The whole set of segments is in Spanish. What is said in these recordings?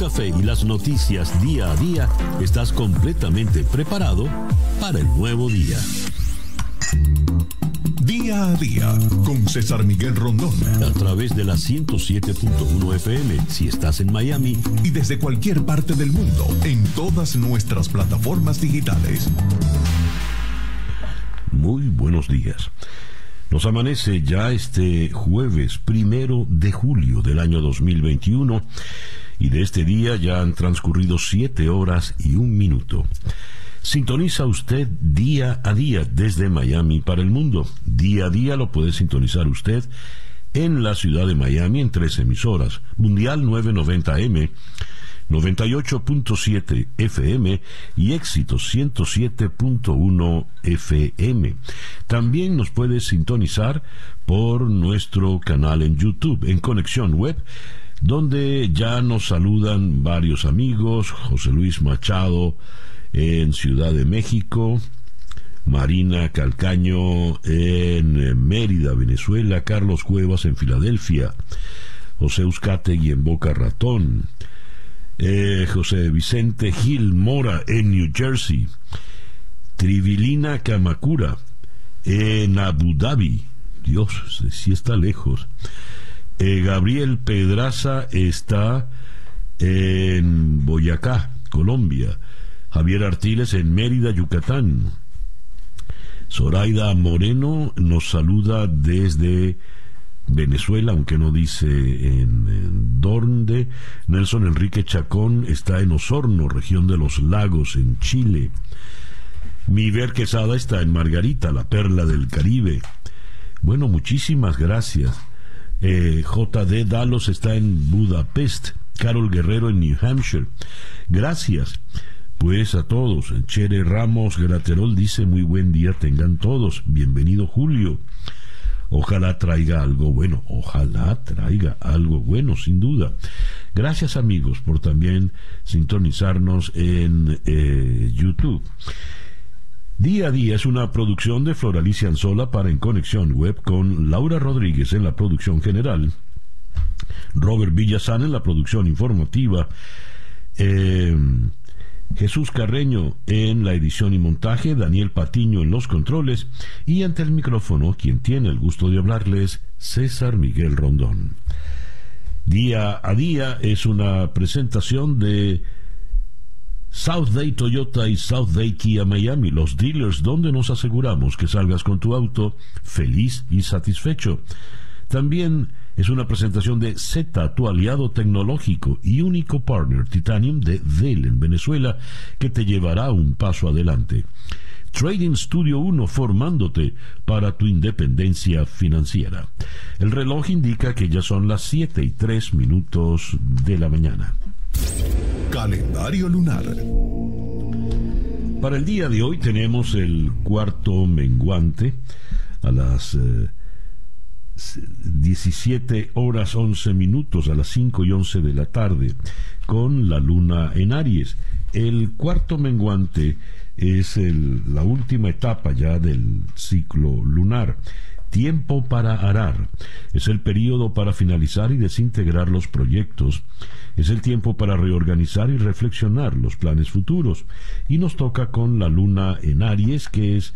café y las noticias día a día, estás completamente preparado para el nuevo día. Día a día con César Miguel Rondón. A través de la 107.1 FM si estás en Miami. Y desde cualquier parte del mundo en todas nuestras plataformas digitales. Muy buenos días. Nos amanece ya este jueves primero de julio del año 2021 y de este día ya han transcurrido siete horas y un minuto. Sintoniza usted día a día desde Miami para el mundo. Día a día lo puede sintonizar usted en la ciudad de Miami en tres emisoras. Mundial 990M, 98.7 FM y Éxito 107.1 FM. También nos puede sintonizar por nuestro canal en YouTube, en Conexión Web donde ya nos saludan varios amigos, José Luis Machado en Ciudad de México, Marina Calcaño en Mérida, Venezuela, Carlos Cuevas en Filadelfia, José Uzcategui en Boca Ratón, eh, José Vicente Gil Mora en New Jersey, Trivilina Kamakura en Abu Dhabi, Dios, si está lejos, eh, Gabriel Pedraza está en Boyacá, Colombia. Javier Artiles en Mérida, Yucatán. Zoraida Moreno nos saluda desde Venezuela, aunque no dice en, dónde. Nelson Enrique Chacón está en Osorno, región de los lagos, en Chile. Miver Quesada está en Margarita, la perla del Caribe. Bueno, muchísimas gracias. Eh, JD Dalos está en Budapest, Carol Guerrero en New Hampshire. Gracias. Pues a todos, Chere Ramos Graterol dice muy buen día tengan todos, bienvenido Julio. Ojalá traiga algo bueno, ojalá traiga algo bueno, sin duda. Gracias amigos por también sintonizarnos en eh, YouTube. Día a día es una producción de Floralicia Anzola para En Conexión Web con Laura Rodríguez en la producción general, Robert Villazán en la producción informativa, eh, Jesús Carreño en la edición y montaje, Daniel Patiño en los controles y ante el micrófono, quien tiene el gusto de hablarles, César Miguel Rondón. Día a día es una presentación de South Day Toyota y South Day Kia Miami, los dealers donde nos aseguramos que salgas con tu auto feliz y satisfecho. También es una presentación de Z, tu aliado tecnológico y único partner Titanium de Dell en Venezuela, que te llevará un paso adelante. Trading Studio 1 formándote para tu independencia financiera. El reloj indica que ya son las 7 y 3 minutos de la mañana. Calendario lunar. Para el día de hoy tenemos el cuarto menguante a las 17 eh, horas 11 minutos a las 5 y 11 de la tarde con la luna en Aries. El cuarto menguante es la última etapa ya del ciclo lunar. Tiempo para arar. Es el periodo para finalizar y desintegrar los proyectos. Es el tiempo para reorganizar y reflexionar los planes futuros. Y nos toca con la luna en Aries, que es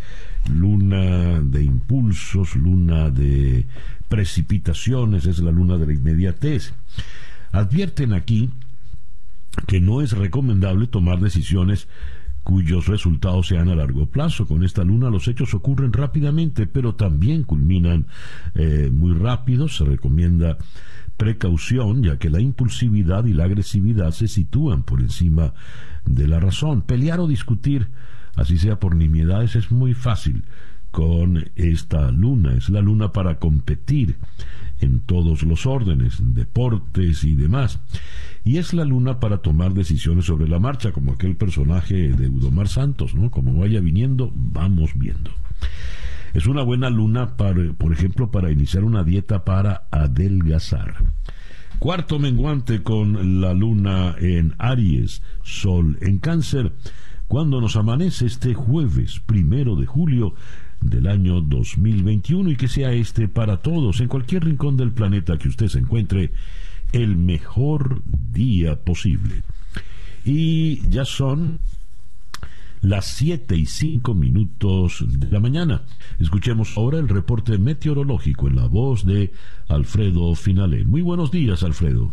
luna de impulsos, luna de precipitaciones, es la luna de la inmediatez. Advierten aquí que no es recomendable tomar decisiones cuyos resultados sean a largo plazo. Con esta luna los hechos ocurren rápidamente, pero también culminan eh, muy rápido. Se recomienda precaución, ya que la impulsividad y la agresividad se sitúan por encima de la razón. Pelear o discutir, así sea por nimiedades, es muy fácil con esta luna. Es la luna para competir en todos los órdenes, deportes y demás. Y es la luna para tomar decisiones sobre la marcha, como aquel personaje de Udomar Santos, ¿no? Como vaya viniendo, vamos viendo. Es una buena luna, para, por ejemplo, para iniciar una dieta para adelgazar. Cuarto menguante con la luna en Aries, Sol en Cáncer. Cuando nos amanece este jueves primero de julio, del año 2021 y que sea este para todos en cualquier rincón del planeta que usted se encuentre el mejor día posible. Y ya son las 7 y 5 minutos de la mañana. Escuchemos ahora el reporte meteorológico en la voz de Alfredo Finale. Muy buenos días, Alfredo.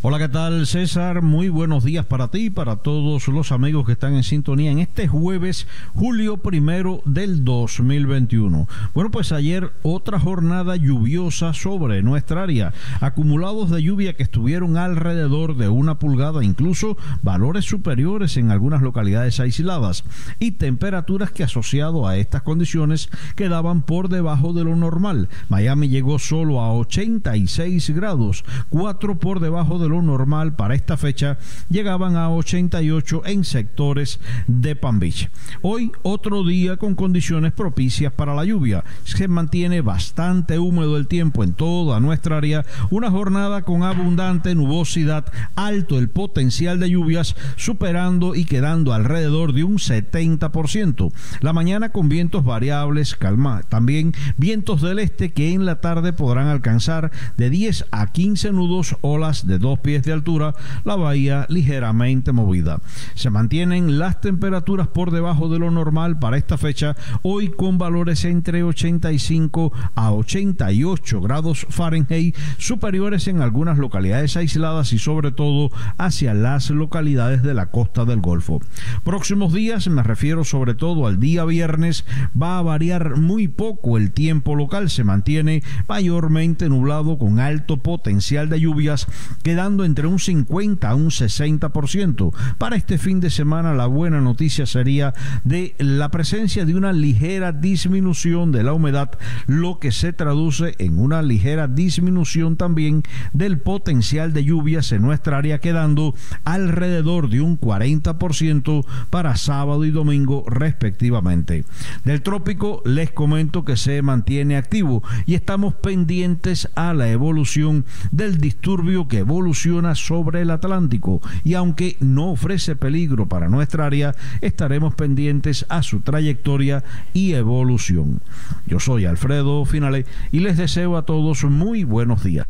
Hola, ¿qué tal César? Muy buenos días para ti y para todos los amigos que están en sintonía en este jueves, julio primero del 2021. Bueno, pues ayer otra jornada lluviosa sobre nuestra área. Acumulados de lluvia que estuvieron alrededor de una pulgada, incluso valores superiores en algunas localidades aisladas y temperaturas que asociado a estas condiciones quedaban por debajo de lo normal. Miami llegó solo a 86 grados, 4 por debajo de lo normal para esta fecha llegaban a 88 en sectores de Palm Beach. Hoy otro día con condiciones propicias para la lluvia. Se mantiene bastante húmedo el tiempo en toda nuestra área, una jornada con abundante nubosidad, alto el potencial de lluvias, superando y quedando alrededor de un 70%. La mañana con vientos variables, calma, también vientos del este que en la tarde podrán alcanzar de 10 a 15 nudos, olas de 2 pies de altura, la bahía ligeramente movida. Se mantienen las temperaturas por debajo de lo normal para esta fecha, hoy con valores entre 85 a 88 grados Fahrenheit, superiores en algunas localidades aisladas y sobre todo hacia las localidades de la costa del Golfo. Próximos días, me refiero sobre todo al día viernes, va a variar muy poco el tiempo local, se mantiene mayormente nublado con alto potencial de lluvias, quedando entre un 50 a un 60%. Para este fin de semana la buena noticia sería de la presencia de una ligera disminución de la humedad, lo que se traduce en una ligera disminución también del potencial de lluvias en nuestra área, quedando alrededor de un 40% para sábado y domingo respectivamente. Del trópico les comento que se mantiene activo y estamos pendientes a la evolución del disturbio que evoluciona sobre el Atlántico y aunque no ofrece peligro para nuestra área, estaremos pendientes a su trayectoria y evolución. Yo soy Alfredo Finale y les deseo a todos muy buenos días.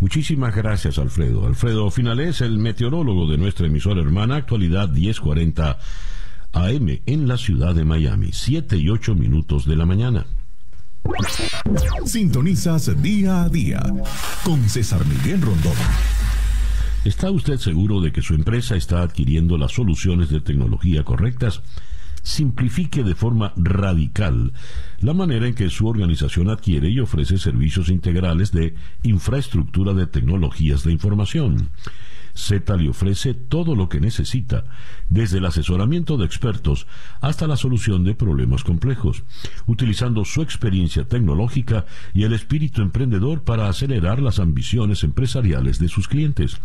Muchísimas gracias, Alfredo. Alfredo Finale es el meteorólogo de nuestra emisora hermana Actualidad 1040 AM en la ciudad de Miami, 7 y 8 minutos de la mañana. Sintonizas día a día con César Miguel Rondón. ¿Está usted seguro de que su empresa está adquiriendo las soluciones de tecnología correctas? Simplifique de forma radical la manera en que su organización adquiere y ofrece servicios integrales de infraestructura de tecnologías de información. Z le ofrece todo lo que necesita, desde el asesoramiento de expertos hasta la solución de problemas complejos, utilizando su experiencia tecnológica y el espíritu emprendedor para acelerar las ambiciones empresariales de sus clientes.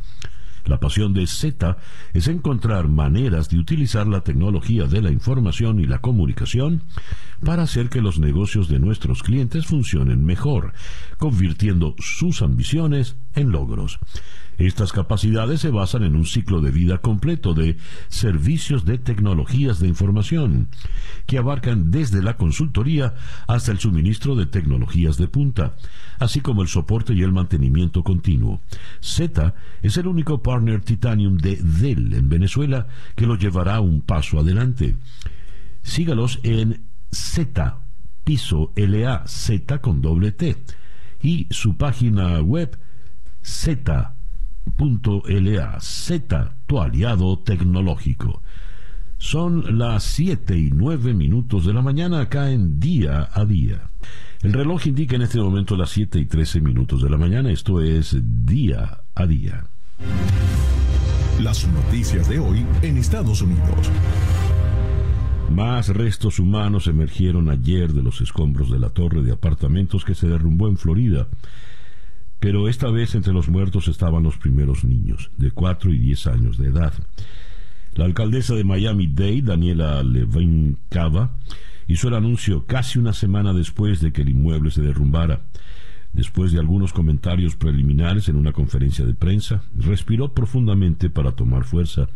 La pasión de Z es encontrar maneras de utilizar la tecnología de la información y la comunicación para hacer que los negocios de nuestros clientes funcionen mejor, convirtiendo sus ambiciones en logros. Estas capacidades se basan en un ciclo de vida completo de servicios de tecnologías de información, que abarcan desde la consultoría hasta el suministro de tecnologías de punta, así como el soporte y el mantenimiento continuo. Z es el único partner Titanium de Dell en Venezuela que lo llevará un paso adelante. Sígalos en Z, piso LA, Z con doble T, y su página web Z .la Z, tu aliado tecnológico. Son las 7 y 9 minutos de la mañana acá en día a día. El reloj indica en este momento las 7 y 13 minutos de la mañana, esto es día a día. Las noticias de hoy en Estados Unidos. Más restos humanos emergieron ayer de los escombros de la torre de apartamentos que se derrumbó en Florida pero esta vez entre los muertos estaban los primeros niños, de 4 y 10 años de edad. La alcaldesa de Miami-Dade, Daniela Levine Cava, hizo el anuncio casi una semana después de que el inmueble se derrumbara. Después de algunos comentarios preliminares en una conferencia de prensa, respiró profundamente para tomar fuerza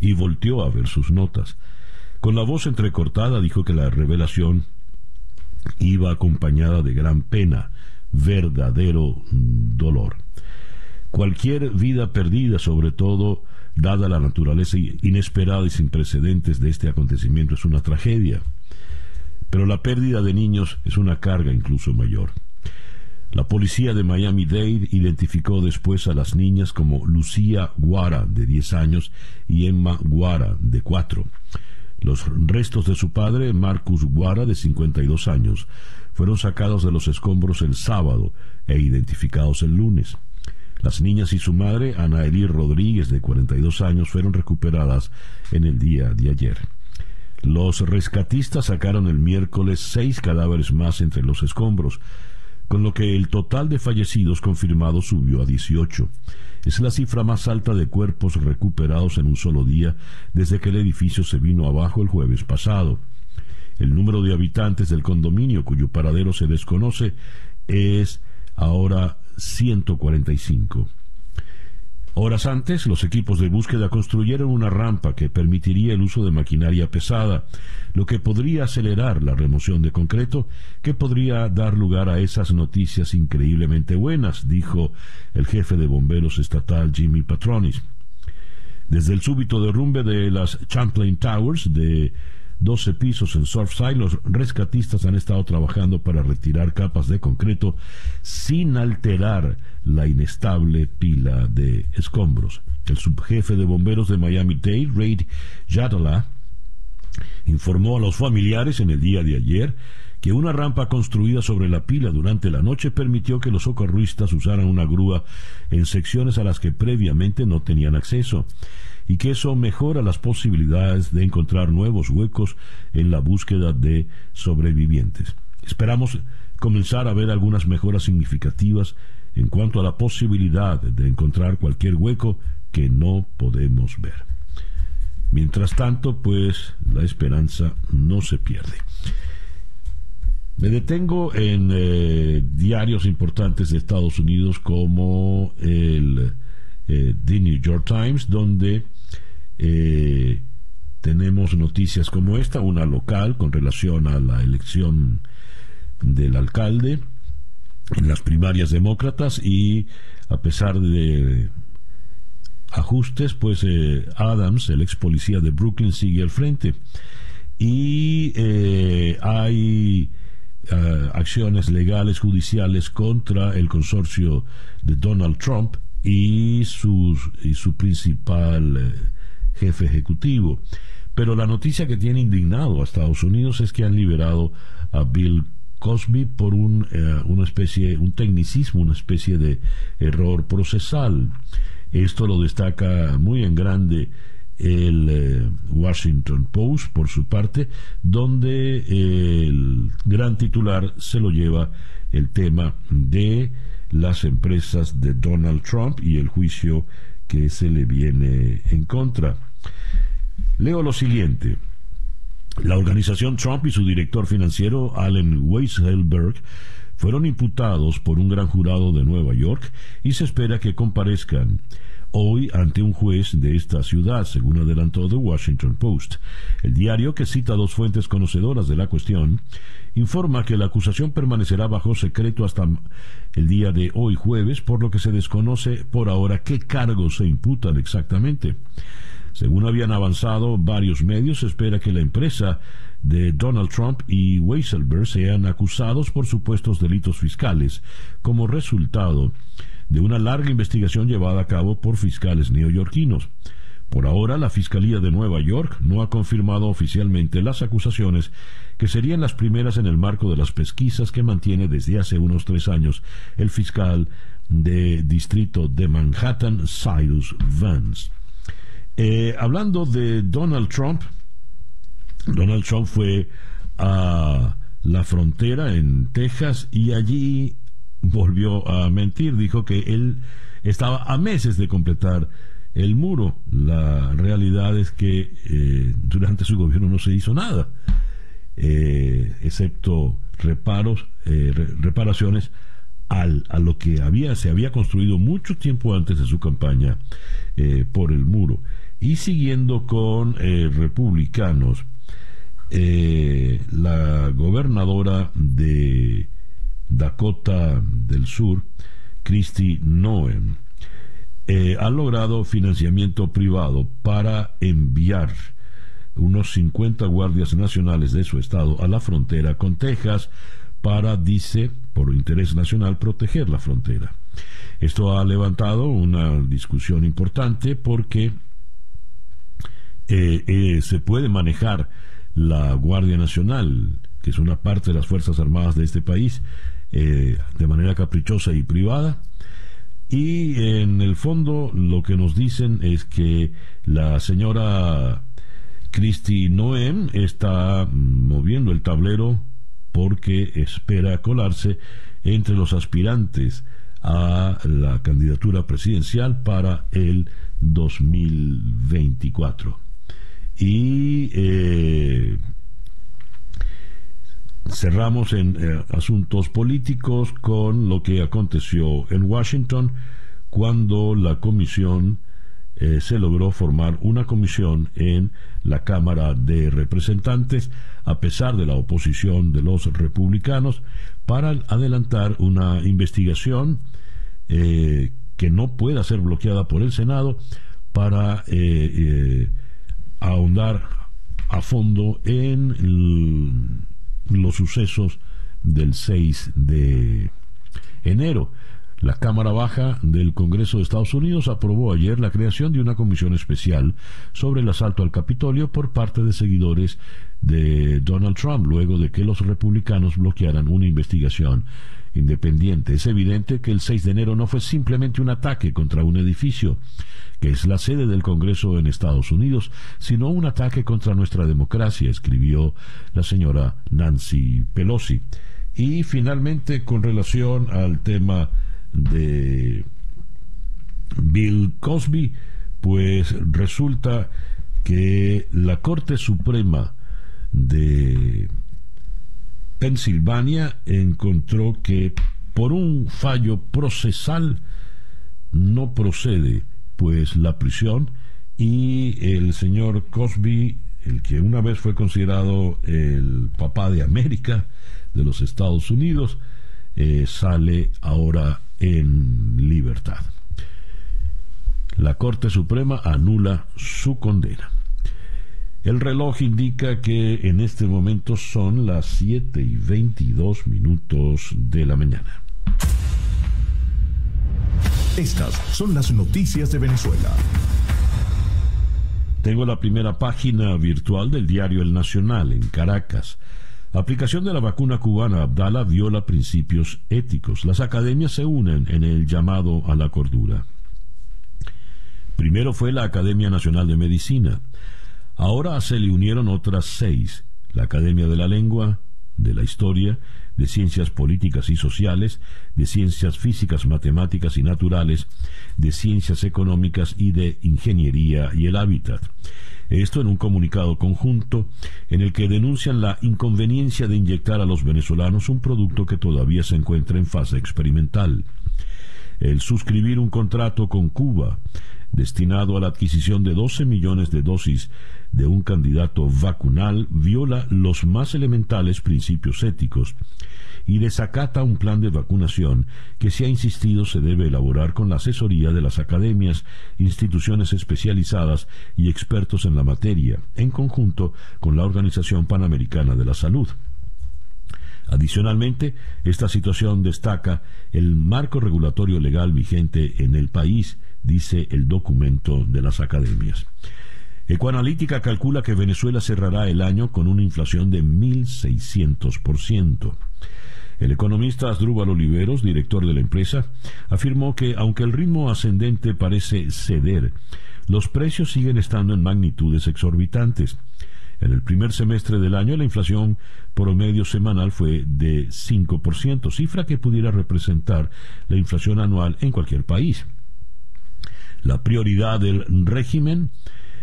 y volteó a ver sus notas. Con la voz entrecortada dijo que la revelación iba acompañada de gran pena verdadero dolor. Cualquier vida perdida, sobre todo dada la naturaleza inesperada y sin precedentes de este acontecimiento, es una tragedia. Pero la pérdida de niños es una carga incluso mayor. La policía de Miami-Dade identificó después a las niñas como Lucía Guara, de 10 años, y Emma Guara, de 4. Los restos de su padre, Marcus Guara, de 52 años, fueron sacados de los escombros el sábado e identificados el lunes. Las niñas y su madre, Ana Eli Rodríguez, de 42 años, fueron recuperadas en el día de ayer. Los rescatistas sacaron el miércoles seis cadáveres más entre los escombros, con lo que el total de fallecidos confirmados subió a 18. Es la cifra más alta de cuerpos recuperados en un solo día desde que el edificio se vino abajo el jueves pasado. El número de habitantes del condominio cuyo paradero se desconoce es ahora 145. Horas antes, los equipos de búsqueda construyeron una rampa que permitiría el uso de maquinaria pesada, lo que podría acelerar la remoción de concreto, que podría dar lugar a esas noticias increíblemente buenas, dijo el jefe de bomberos estatal Jimmy Patronis. Desde el súbito derrumbe de las Champlain Towers de 12 pisos en Surfside, los rescatistas han estado trabajando para retirar capas de concreto sin alterar la inestable pila de escombros. El subjefe de bomberos de Miami-Dade, Raid Yadala, informó a los familiares en el día de ayer que una rampa construida sobre la pila durante la noche permitió que los socorristas usaran una grúa en secciones a las que previamente no tenían acceso y que eso mejora las posibilidades de encontrar nuevos huecos en la búsqueda de sobrevivientes. Esperamos comenzar a ver algunas mejoras significativas en cuanto a la posibilidad de encontrar cualquier hueco que no podemos ver. Mientras tanto, pues la esperanza no se pierde. Me detengo en eh, diarios importantes de Estados Unidos como el eh, The New York Times, donde eh, tenemos noticias como esta, una local con relación a la elección del alcalde en las primarias demócratas y a pesar de ajustes, pues eh, Adams, el ex policía de Brooklyn, sigue al frente. Y eh, hay acciones legales judiciales contra el consorcio de Donald Trump y, sus, y su principal jefe ejecutivo. Pero la noticia que tiene indignado a Estados Unidos es que han liberado a Bill Cosby por un, eh, una especie, un tecnicismo, una especie de error procesal. Esto lo destaca muy en grande el eh, Washington Post, por su parte, donde el gran titular se lo lleva el tema de las empresas de Donald Trump y el juicio que se le viene en contra. Leo lo siguiente. La organización Trump y su director financiero, Allen Weisselberg, fueron imputados por un gran jurado de Nueva York y se espera que comparezcan hoy ante un juez de esta ciudad, según adelantó The Washington Post. El diario, que cita dos fuentes conocedoras de la cuestión, informa que la acusación permanecerá bajo secreto hasta el día de hoy jueves, por lo que se desconoce por ahora qué cargos se imputan exactamente. Según habían avanzado varios medios, se espera que la empresa de Donald Trump y Weisselberg sean acusados por supuestos delitos fiscales como resultado de una larga investigación llevada a cabo por fiscales neoyorquinos. Por ahora, la Fiscalía de Nueva York no ha confirmado oficialmente las acusaciones, que serían las primeras en el marco de las pesquisas que mantiene desde hace unos tres años el fiscal de distrito de Manhattan, Cyrus Vance. Eh, hablando de Donald Trump, Donald Trump fue a la frontera en Texas y allí volvió a mentir. Dijo que él estaba a meses de completar el muro. La realidad es que eh, durante su gobierno no se hizo nada, eh, excepto reparos, reparaciones al, a lo que había, se había construido mucho tiempo antes de su campaña por el muro. Y siguiendo con eh, republicanos, eh, la gobernadora de Dakota del Sur, Christy Noem, eh, ha logrado financiamiento privado para enviar unos 50 guardias nacionales de su estado a la frontera con Texas para, dice, por interés nacional, proteger la frontera. Esto ha levantado una discusión importante porque eh, eh, se puede manejar la Guardia Nacional, que es una parte de las Fuerzas Armadas de este país, eh, de manera caprichosa y privada. Y en el fondo lo que nos dicen es que la señora Christy Noem está moviendo el tablero porque espera colarse entre los aspirantes a la candidatura presidencial para el 2024. Y eh, cerramos en eh, asuntos políticos con lo que aconteció en Washington cuando la comisión eh, se logró formar una comisión en la Cámara de Representantes, a pesar de la oposición de los republicanos, para adelantar una investigación eh, que no pueda ser bloqueada por el Senado para eh, ahondar a fondo en los sucesos del 6 de enero. La Cámara Baja del Congreso de Estados Unidos aprobó ayer la creación de una comisión especial sobre el asalto al Capitolio por parte de seguidores de Donald Trump, luego de que los republicanos bloquearan una investigación independiente. Es evidente que el 6 de enero no fue simplemente un ataque contra un edificio, que es la sede del Congreso en Estados Unidos, sino un ataque contra nuestra democracia, escribió la señora Nancy Pelosi. Y finalmente, con relación al tema de Bill Cosby, pues resulta que la Corte Suprema de Pensilvania encontró que por un fallo procesal no procede pues la prisión y el señor Cosby, el que una vez fue considerado el papá de América, de los Estados Unidos, eh, sale ahora en libertad. La Corte Suprema anula su condena. El reloj indica que en este momento son las 7 y 22 minutos de la mañana. Estas son las noticias de Venezuela. Tengo la primera página virtual del diario El Nacional en Caracas. Aplicación de la vacuna cubana Abdala viola principios éticos. Las academias se unen en el llamado a la cordura. Primero fue la Academia Nacional de Medicina. Ahora se le unieron otras seis. La Academia de la Lengua, de la Historia, de Ciencias Políticas y Sociales, de Ciencias Físicas, Matemáticas y Naturales, de Ciencias Económicas y de Ingeniería y el Hábitat. Esto en un comunicado conjunto en el que denuncian la inconveniencia de inyectar a los venezolanos un producto que todavía se encuentra en fase experimental. El suscribir un contrato con Cuba destinado a la adquisición de 12 millones de dosis de un candidato vacunal viola los más elementales principios éticos y desacata un plan de vacunación que se ha insistido se debe elaborar con la asesoría de las academias, instituciones especializadas y expertos en la materia, en conjunto con la Organización Panamericana de la Salud. Adicionalmente, esta situación destaca el marco regulatorio legal vigente en el país, dice el documento de las academias. Ecoanalítica calcula que Venezuela cerrará el año con una inflación de 1.600%. El economista Asdrúbal Oliveros, director de la empresa, afirmó que aunque el ritmo ascendente parece ceder, los precios siguen estando en magnitudes exorbitantes. En el primer semestre del año la inflación promedio semanal fue de 5%, cifra que pudiera representar la inflación anual en cualquier país. La prioridad del régimen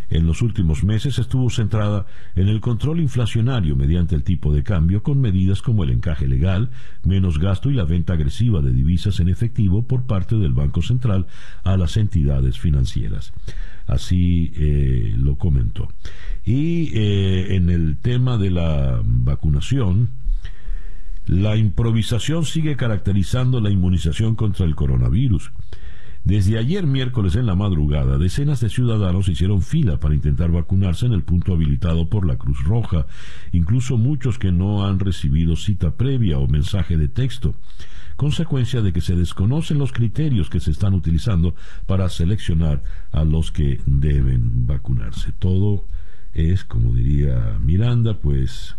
en los últimos meses estuvo centrada en el control inflacionario mediante el tipo de cambio con medidas como el encaje legal, menos gasto y la venta agresiva de divisas en efectivo por parte del Banco Central a las entidades financieras. Así eh, lo comentó. Y eh, en el tema de la vacunación, La improvisación sigue caracterizando la inmunización contra el coronavirus. Desde ayer miércoles en la madrugada, decenas de ciudadanos hicieron fila para intentar vacunarse en el punto habilitado por la Cruz Roja, incluso muchos que no han recibido cita previa o mensaje de texto, consecuencia de que se desconocen los criterios que se están utilizando para seleccionar a los que deben vacunarse. Todo es, como diría Miranda, pues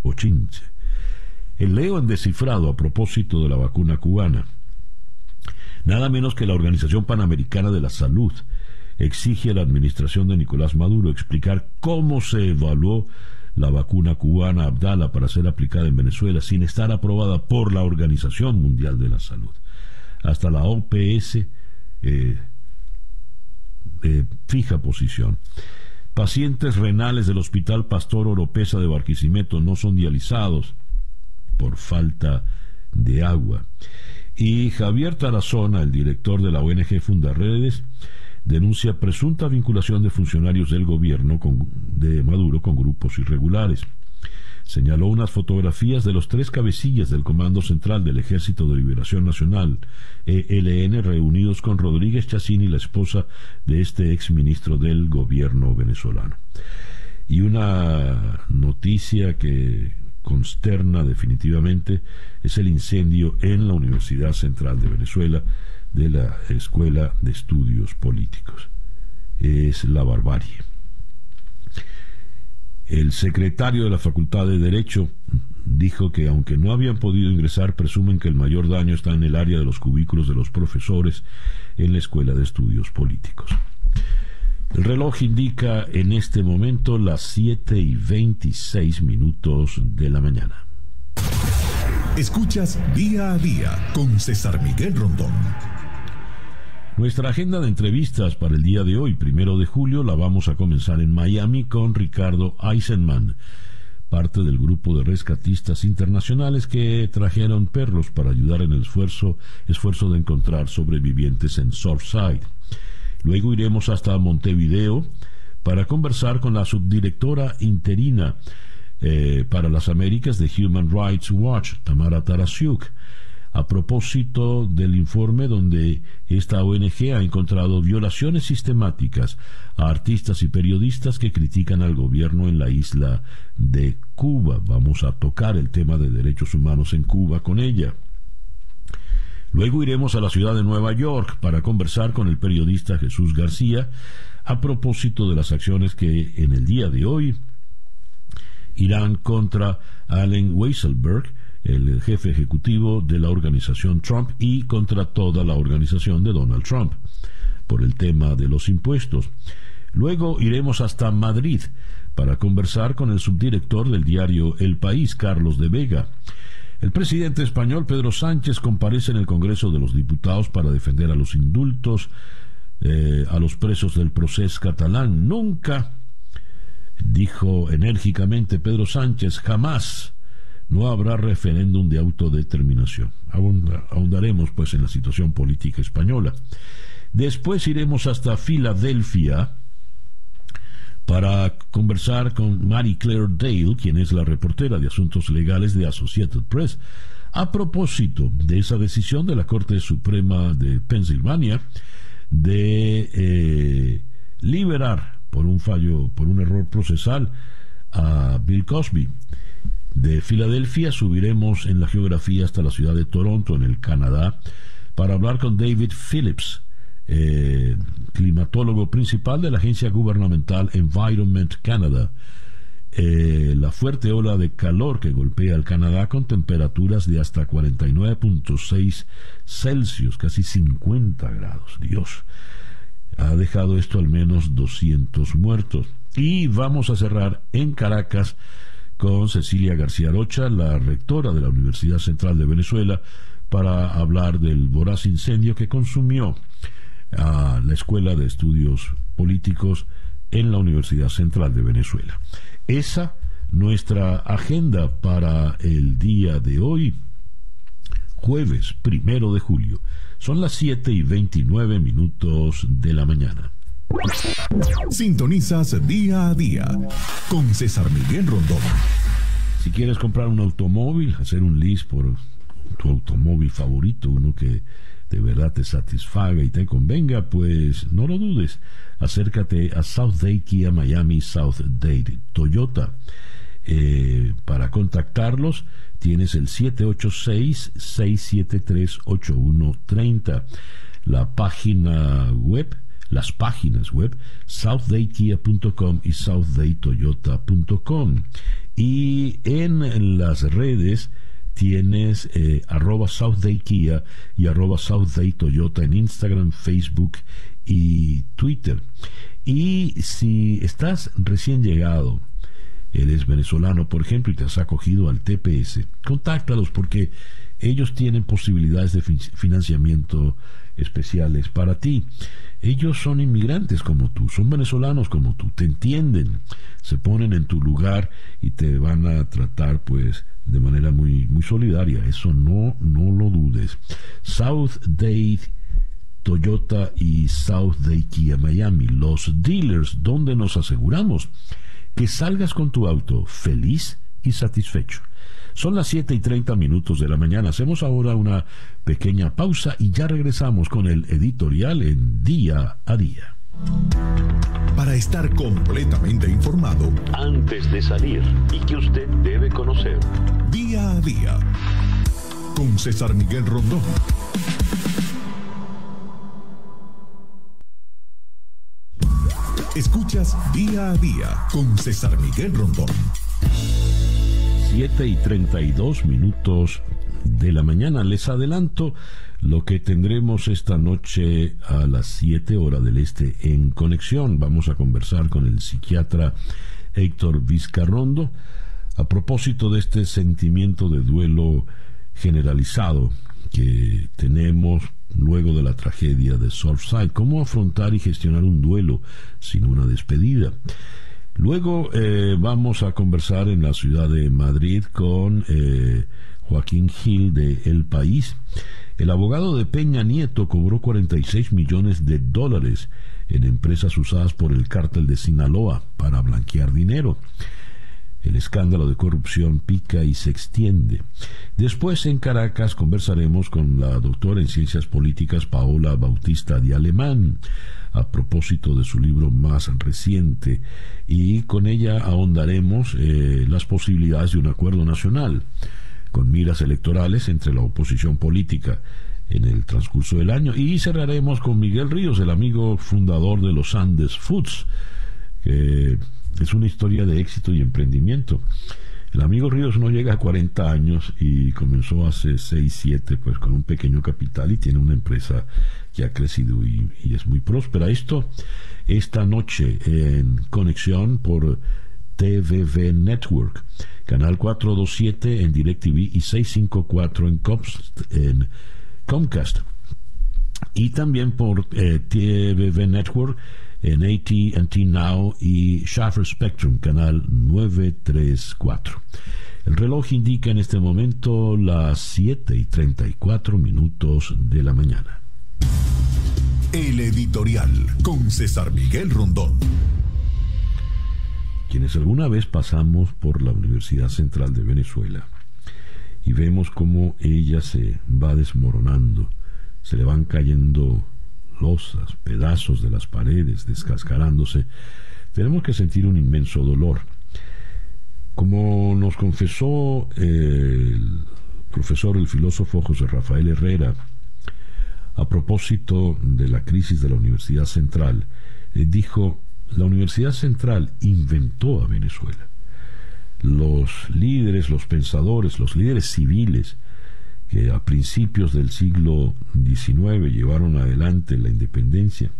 ochinche. El leo en descifrado a propósito de la vacuna cubana nada menos que la Organización Panamericana de la Salud exige a la administración de Nicolás Maduro explicar cómo se evaluó la vacuna cubana Abdala para ser aplicada en Venezuela sin estar aprobada por la Organización Mundial de la Salud. Hasta la OPS eh, eh, fija posición. Pacientes renales del Hospital Pastor Oropesa de Barquisimeto no son dializados por falta de agua. Y Javier Tarazona, el director de la ONG Fundarredes, denuncia presunta vinculación de funcionarios del gobierno de Maduro con grupos irregulares. Señaló unas fotografías de los tres cabecillas del Comando Central del Ejército de Liberación Nacional, ELN, reunidos con Rodríguez Chacini, la esposa de este exministro del gobierno venezolano. Y una noticia que consterna definitivamente es el incendio en la Universidad Central de Venezuela de la Escuela de Estudios Políticos. Es la barbarie. El secretario de la Facultad de Derecho dijo que aunque no habían podido ingresar, presumen que el mayor daño está en el área de los cubículos de los profesores en la Escuela de Estudios Políticos. El reloj indica en este momento las 7 y 26 minutos de la mañana. Escuchas día a día con César Miguel Rondón. Nuestra agenda de entrevistas para el día de hoy, primero de julio, la vamos a comenzar en Miami con Ricardo Eisenman, parte del grupo de rescatistas internacionales que trajeron perros para ayudar en el esfuerzo, esfuerzo de encontrar sobrevivientes en Surfside. Luego iremos hasta Montevideo para conversar con la subdirectora interina eh, para las Américas de Human Rights Watch, Tamara Tarasiuk, a propósito del informe donde esta ONG ha encontrado violaciones sistemáticas a artistas y periodistas que critican al gobierno en la isla de Cuba. Vamos a tocar el tema de derechos humanos en Cuba con ella. Luego iremos a la ciudad de Nueva York para conversar con el periodista Jesús García a propósito de las acciones que en el día de hoy irán contra Allen Weisselberg, el jefe ejecutivo de la organización Trump y contra toda la organización de Donald Trump por el tema de los impuestos. Luego iremos hasta Madrid para conversar con el subdirector del diario El País, Carlos de Vega. El presidente español Pedro Sánchez comparece en el Congreso de los Diputados para defender a los indultos eh, a los presos del proceso catalán. Nunca, dijo enérgicamente Pedro Sánchez, jamás no habrá referéndum de autodeterminación. Ahondaremos pues en la situación política española. Después iremos hasta Filadelfia para conversar con Mary Claire Dale, quien es la reportera de asuntos legales de Associated Press, a propósito de esa decisión de la Corte Suprema de Pensilvania de eh, liberar por un fallo, por un error procesal a Bill Cosby. De Filadelfia subiremos en la geografía hasta la ciudad de Toronto, en el Canadá, para hablar con David Phillips, eh, climatólogo principal de la agencia gubernamental Environment Canada. Eh, la fuerte ola de calor que golpea al Canadá con temperaturas de hasta 49.6 Celsius, casi 50 grados. Dios, ha dejado esto al menos 200 muertos. Y vamos a cerrar en Caracas con Cecilia García Rocha, la rectora de la Universidad Central de Venezuela, para hablar del voraz incendio que consumió a la Escuela de Estudios Políticos en la Universidad Central de Venezuela. Esa nuestra agenda para el día de hoy, jueves primero de julio. Son las 7 y 29 minutos de la mañana. Sintonizas día a día con César Miguel Rondón. Si quieres comprar un automóvil, hacer un list por tu automóvil favorito, uno que de verdad te satisfaga y te convenga, pues no lo dudes. Acércate a South Day Kia Miami South Date Toyota. Eh, para contactarlos tienes el 786-673-8130. La página web, las páginas web, southdaykia.com y southdaytoyota.com. Y en las redes, tienes eh, arroba Southday Kia y arroba Southday Toyota en Instagram, Facebook y Twitter. Y si estás recién llegado, eres venezolano, por ejemplo, y te has acogido al TPS, contáctalos porque ellos tienen posibilidades de financiamiento especiales para ti. Ellos son inmigrantes como tú, son venezolanos como tú, te entienden, se ponen en tu lugar y te van a tratar pues de manera muy, muy solidaria. Eso no, no lo dudes. South Day Toyota y South Day Kia Miami, los dealers donde nos aseguramos que salgas con tu auto feliz y satisfecho. Son las 7 y 30 minutos de la mañana. Hacemos ahora una pequeña pausa y ya regresamos con el editorial en día a día. Para estar completamente informado antes de salir y que usted debe conocer. Día a día con César Miguel Rondón. Escuchas día a día con César Miguel Rondón. 7 y 32 minutos de la mañana. Les adelanto lo que tendremos esta noche a las 7 horas del este en conexión. Vamos a conversar con el psiquiatra Héctor Vizcarrondo a propósito de este sentimiento de duelo generalizado que tenemos luego de la tragedia de Surfside. ¿Cómo afrontar y gestionar un duelo sin una despedida? Luego eh, vamos a conversar en la ciudad de Madrid con eh, Joaquín Gil de El País. El abogado de Peña Nieto cobró 46 millones de dólares en empresas usadas por el cártel de Sinaloa para blanquear dinero. El escándalo de corrupción pica y se extiende. Después en Caracas conversaremos con la doctora en ciencias políticas Paola Bautista de Alemán a propósito de su libro más reciente y con ella ahondaremos eh, las posibilidades de un acuerdo nacional con miras electorales entre la oposición política en el transcurso del año y cerraremos con Miguel Ríos, el amigo fundador de los Andes Foods, que es una historia de éxito y emprendimiento. El amigo Ríos no llega a 40 años y comenzó hace 6, 7, pues con un pequeño capital y tiene una empresa que ha crecido y, es muy próspera. Esto esta noche en conexión por TVV Network, canal 427 en DirecTV y 654 en, en Comcast. Y también por eh, Network en AT&T Now y Shaffer Spectrum, canal 934. El reloj indica en este momento las 7 y 34 minutos de la mañana. El editorial con César Miguel Rondón. Quienes alguna vez pasamos por la Universidad Central de Venezuela y vemos cómo ella se va desmoronando, se le van cayendo losas, pedazos de las paredes, descascarándose, tenemos que sentir un inmenso dolor. Como nos confesó el profesor, el filósofo José Rafael Herrera, a propósito de la crisis de la Universidad Central, dijo, la Universidad Central inventó a Venezuela. Los líderes, los pensadores, los líderes civiles, que a principios del siglo XIX llevaron adelante la independencia,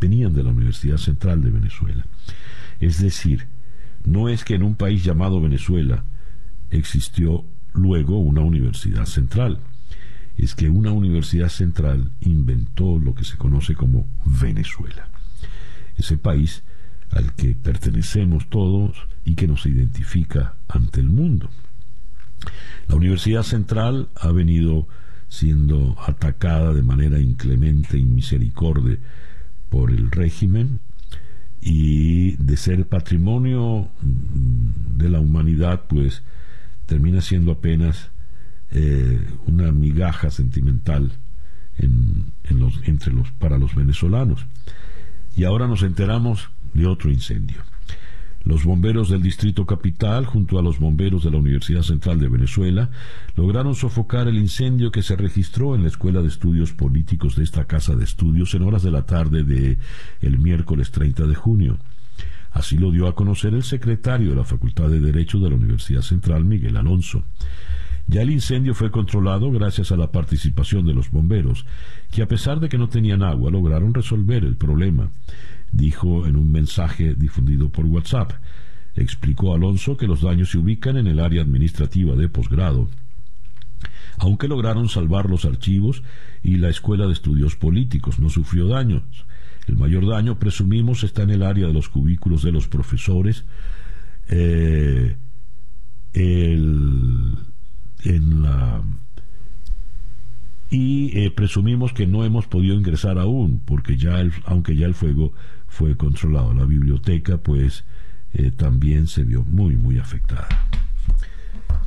venían de la Universidad Central de Venezuela. Es decir, no es que en un país llamado Venezuela existió luego una universidad central, es que una universidad central inventó lo que se conoce como Venezuela, ese país al que pertenecemos todos y que nos identifica ante el mundo. La Universidad Central ha venido siendo atacada de manera inclemente y misericordia por el régimen y de ser patrimonio mm, de la humanidad, pues termina siendo apenas eh, una migaja sentimental entre los, para los venezolanos. Y ahora nos enteramos de otro incendio. Los bomberos del Distrito Capital, junto a los bomberos de la Universidad Central de Venezuela, lograron sofocar el incendio que se registró en la Escuela de Estudios Políticos de esta casa de estudios en horas de la tarde de el miércoles 30 de junio. Así lo dio a conocer el secretario de la Facultad de Derecho de la Universidad Central, Miguel Alonso. Ya el incendio fue controlado gracias a la participación de los bomberos, que a pesar de que no tenían agua lograron resolver el problema, dijo en un mensaje difundido por WhatsApp. Explicó Alonso que los daños se ubican en el área administrativa de posgrado, aunque lograron salvar los archivos y la Escuela de Estudios Políticos no sufrió daños. El mayor daño, presumimos, está en el área de los cubículos de los profesores, eh, el, y eh, presumimos que no hemos podido ingresar aún porque ya el, aunque ya el fuego fue controlado. La biblioteca pues eh, también se vio muy muy afectada.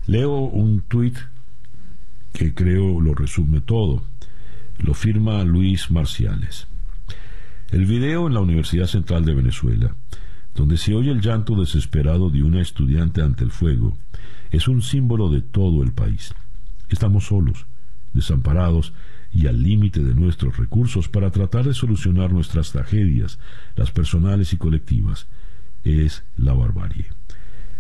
Leo un tuit que creo lo resume todo. Lo firma Luis Marciales. El video en la Universidad Central de Venezuela donde se oye el llanto desesperado de una estudiante ante el fuego es un símbolo de todo el país. Estamos solos, desamparados y al límite de nuestros recursos para tratar de solucionar nuestras tragedias, las personales y colectivas. Es la barbarie.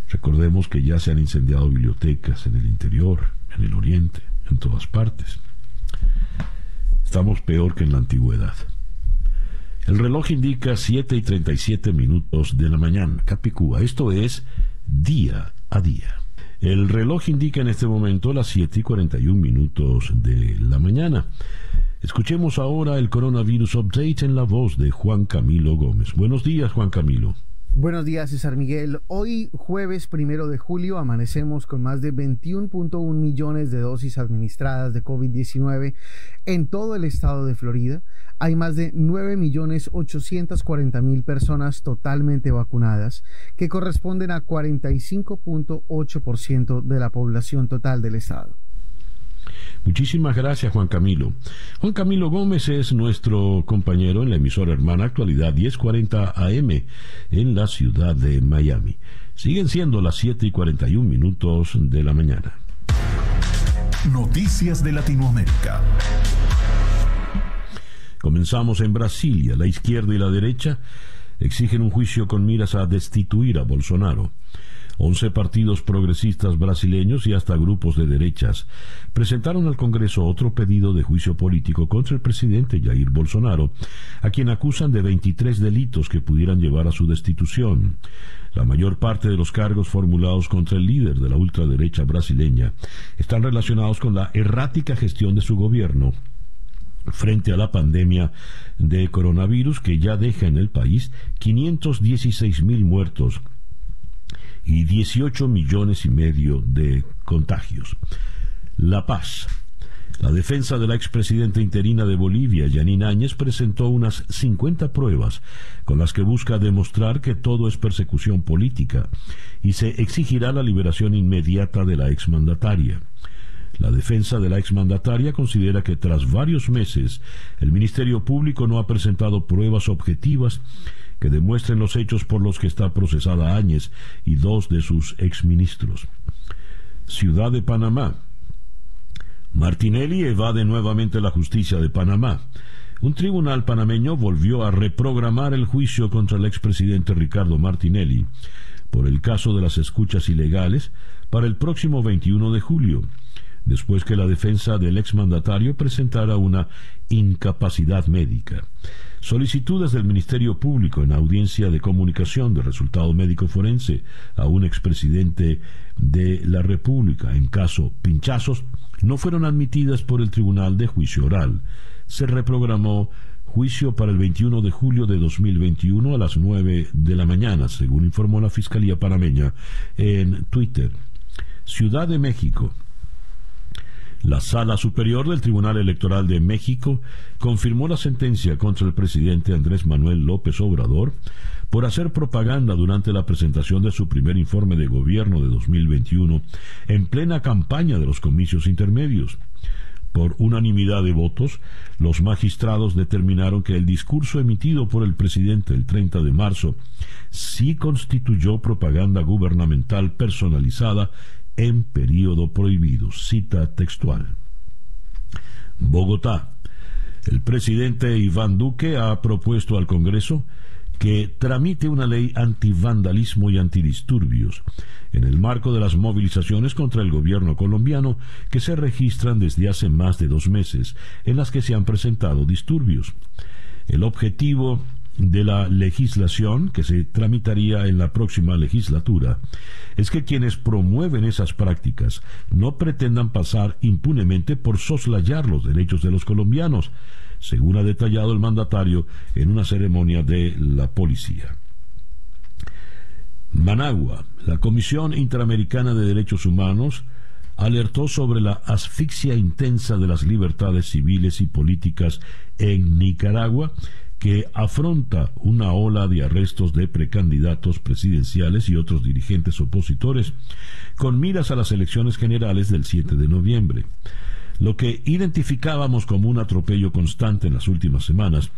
Recordemos que ya se han incendiado bibliotecas en el interior, en el oriente, en todas partes. Estamos peor que en la antigüedad. El reloj indica 7 y 37 minutos de la mañana, Capicúa. Esto es día a día. El reloj indica en este momento las 7 y 41 minutos de la mañana. Escuchemos ahora el coronavirus update en la voz de Juan Camilo Gómez. Buenos días, Juan Camilo. Buenos días, César Miguel. Hoy, jueves primero de julio, amanecemos con más de 21.1 millones de dosis administradas de COVID-19 en todo el estado de Florida. Hay más de 9 millones 840 mil personas totalmente vacunadas, que corresponden a 45.8% de la población total del estado. Muchísimas gracias, Juan Camilo. Juan Camilo Gómez es nuestro compañero en la emisora hermana Actualidad 1040 AM en la ciudad de Miami. Siguen siendo las 7 y 41 minutos de la mañana. Noticias de Latinoamérica. Comenzamos en Brasilia. La izquierda y la derecha exigen un juicio con miras a destituir a Bolsonaro. Once partidos progresistas brasileños y hasta grupos de derechas presentaron al Congreso otro pedido de juicio político contra el presidente Jair Bolsonaro, a quien acusan de 23 delitos que pudieran llevar a su destitución. La mayor parte de los cargos formulados contra el líder de la ultraderecha brasileña están relacionados con la errática gestión de su gobierno frente a la pandemia de coronavirus que ya deja en el país 516 mil muertos y 18 millones y medio de contagios. La Paz. La defensa de la expresidenta interina de Bolivia, Yanine Áñez, presentó unas 50 pruebas con las que busca demostrar que todo es persecución política y se exigirá la liberación inmediata de la exmandataria. La defensa de la exmandataria considera que tras varios meses el Ministerio Público no ha presentado pruebas objetivas que demuestren los hechos por los que está procesada Áñez y dos de sus exministros. Ciudad de Panamá. Martinelli evade nuevamente la justicia de Panamá. Un tribunal panameño volvió a reprogramar el juicio contra el expresidente Ricardo Martinelli por el caso de las escuchas ilegales para el próximo 21 de julio después que la defensa del exmandatario presentara una incapacidad médica. Solicitudes del Ministerio Público en audiencia de comunicación de resultado médico forense a un expresidente de la República en caso pinchazos no fueron admitidas por el Tribunal de Juicio Oral. Se reprogramó juicio para el 21 de julio de 2021 a las 9 de la mañana, según informó la Fiscalía Panameña en Twitter. Ciudad de México. La Sala Superior del Tribunal Electoral de México confirmó la sentencia contra el presidente Andrés Manuel López Obrador por hacer propaganda durante la presentación de su primer informe de gobierno de 2021 en plena campaña de los comicios intermedios. Por unanimidad de votos, los magistrados determinaron que el discurso emitido por el presidente el 30 de marzo sí constituyó propaganda gubernamental personalizada en periodo prohibido. Cita textual. Bogotá. El presidente Iván Duque ha propuesto al Congreso que tramite una ley antivandalismo y antidisturbios en el marco de las movilizaciones contra el gobierno colombiano que se registran desde hace más de dos meses, en las que se han presentado disturbios. El objetivo de la legislación que se tramitaría en la próxima legislatura es que quienes promueven esas prácticas no pretendan pasar impunemente por soslayar los derechos de los colombianos, según ha detallado el mandatario en una ceremonia de la policía. Managua, la Comisión Interamericana de Derechos Humanos, alertó sobre la asfixia intensa de las libertades civiles y políticas en Nicaragua que afronta una ola de arrestos de precandidatos presidenciales y otros dirigentes opositores con miras a las elecciones generales del 7 de noviembre. Lo que identificábamos como un atropello constante en las últimas semanas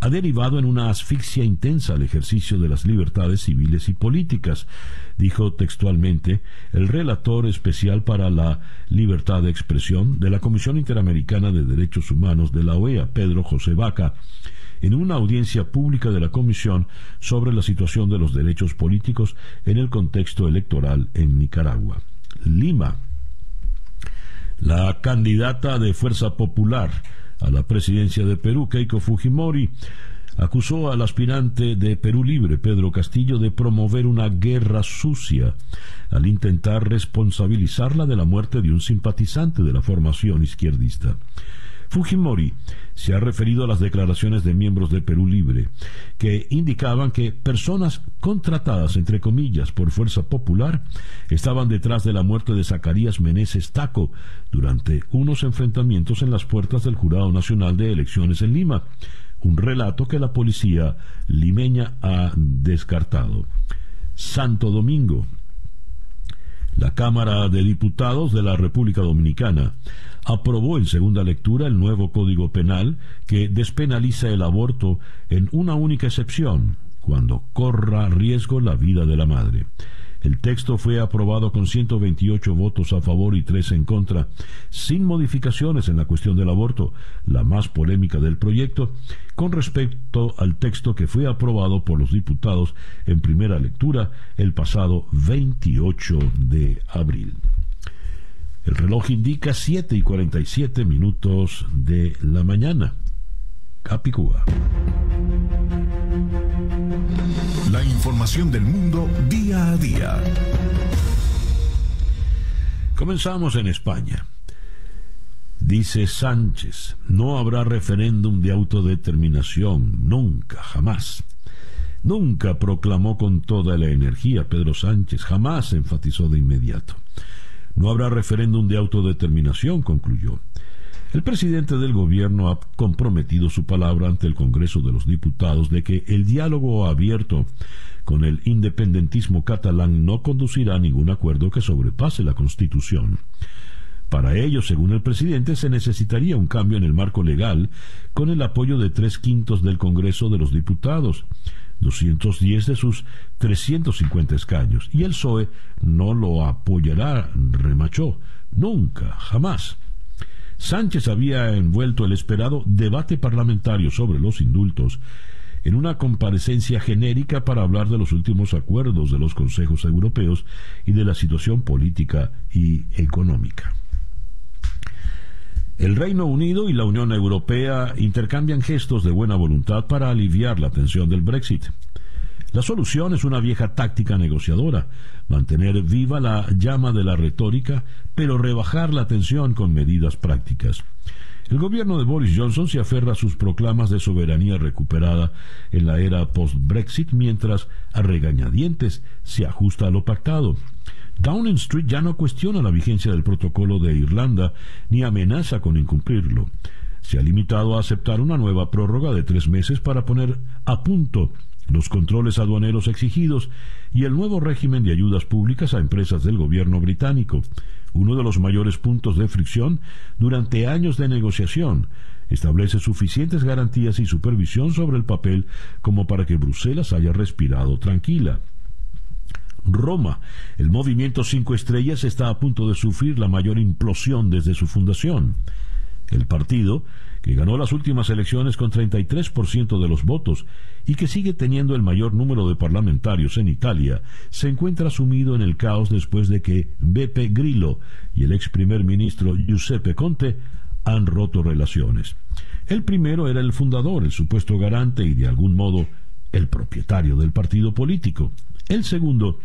ha derivado en una asfixia intensa al ejercicio de las libertades civiles y políticas, dijo textualmente el relator especial para la libertad de expresión de la Comisión Interamericana de Derechos Humanos de la OEA, Pedro José Vaca, en una audiencia pública de la Comisión sobre la situación de los derechos políticos en el contexto electoral en Nicaragua. Lima. La candidata de Fuerza Popular a la presidencia de Perú, Keiko Fujimori, acusó al aspirante de Perú Libre, Pedro Castillo, de promover una guerra sucia al intentar responsabilizarla de la muerte de un simpatizante de la formación izquierdista. Fujimori se ha referido a las declaraciones de miembros de Perú Libre, que indicaban que personas contratadas, entre comillas, por Fuerza Popular, estaban detrás de la muerte de Zacarías Meneses Taco durante unos enfrentamientos en las puertas del Jurado Nacional de Elecciones en Lima, un relato que la policía limeña ha descartado. Santo Domingo. La Cámara de Diputados de la República Dominicana aprobó en segunda lectura el nuevo Código Penal que despenaliza el aborto en una única excepción, cuando corra riesgo la vida de la madre. El texto fue aprobado con 128 votos a favor y 3 en contra, sin modificaciones en la cuestión del aborto, la más polémica del proyecto, con respecto al texto que fue aprobado por los diputados en primera lectura el pasado 28 de abril. El reloj indica 7 y 47 minutos de la mañana. Capicúa. La información del mundo día a día. Comenzamos en España. Dice Sánchez, no habrá referéndum de autodeterminación, nunca, jamás. Nunca proclamó con toda la energía Pedro Sánchez, jamás enfatizó de inmediato. No habrá referéndum de autodeterminación, concluyó. El presidente del gobierno ha comprometido su palabra ante el Congreso de los Diputados de que el diálogo abierto con el independentismo catalán no conducirá a ningún acuerdo que sobrepase la Constitución. Para ello, según el presidente, se necesitaría un cambio en el marco legal con el apoyo de tres quintos del Congreso de los Diputados 210 de sus 350 escaños, y el PSOE no lo apoyará, remachó, nunca, jamás. Sánchez había envuelto el esperado debate parlamentario sobre los indultos en una comparecencia genérica para hablar de los últimos acuerdos de los consejos europeos y de la situación política y económica. El Reino Unido y la Unión Europea intercambian gestos de buena voluntad para aliviar la tensión del Brexit. La solución es una vieja táctica negociadora, mantener viva la llama de la retórica, pero rebajar la tensión con medidas prácticas. El gobierno de Boris Johnson se aferra a sus proclamas de soberanía recuperada en la era post-Brexit, mientras a regañadientes se ajusta a lo pactado. Downing Street ya no cuestiona la vigencia del protocolo de Irlanda ni amenaza con incumplirlo. Se ha limitado a aceptar una nueva prórroga de tres meses para poner a punto los controles aduaneros exigidos y el nuevo régimen de ayudas públicas a empresas del gobierno británico, uno de los mayores puntos de fricción durante años de negociación, establece suficientes garantías y supervisión sobre el papel como para que Bruselas haya respirado tranquila. Roma, el movimiento Cinco Estrellas está a punto de sufrir la mayor implosión desde su fundación. El partido, que ganó las últimas elecciones con 33% de los votos y que sigue teniendo el mayor número de parlamentarios en Italia, se encuentra sumido en el caos después de que Beppe Grillo y el ex primer ministro Giuseppe Conte han roto relaciones. El primero era el fundador, el supuesto garante y de algún modo el propietario del partido político. El segundo,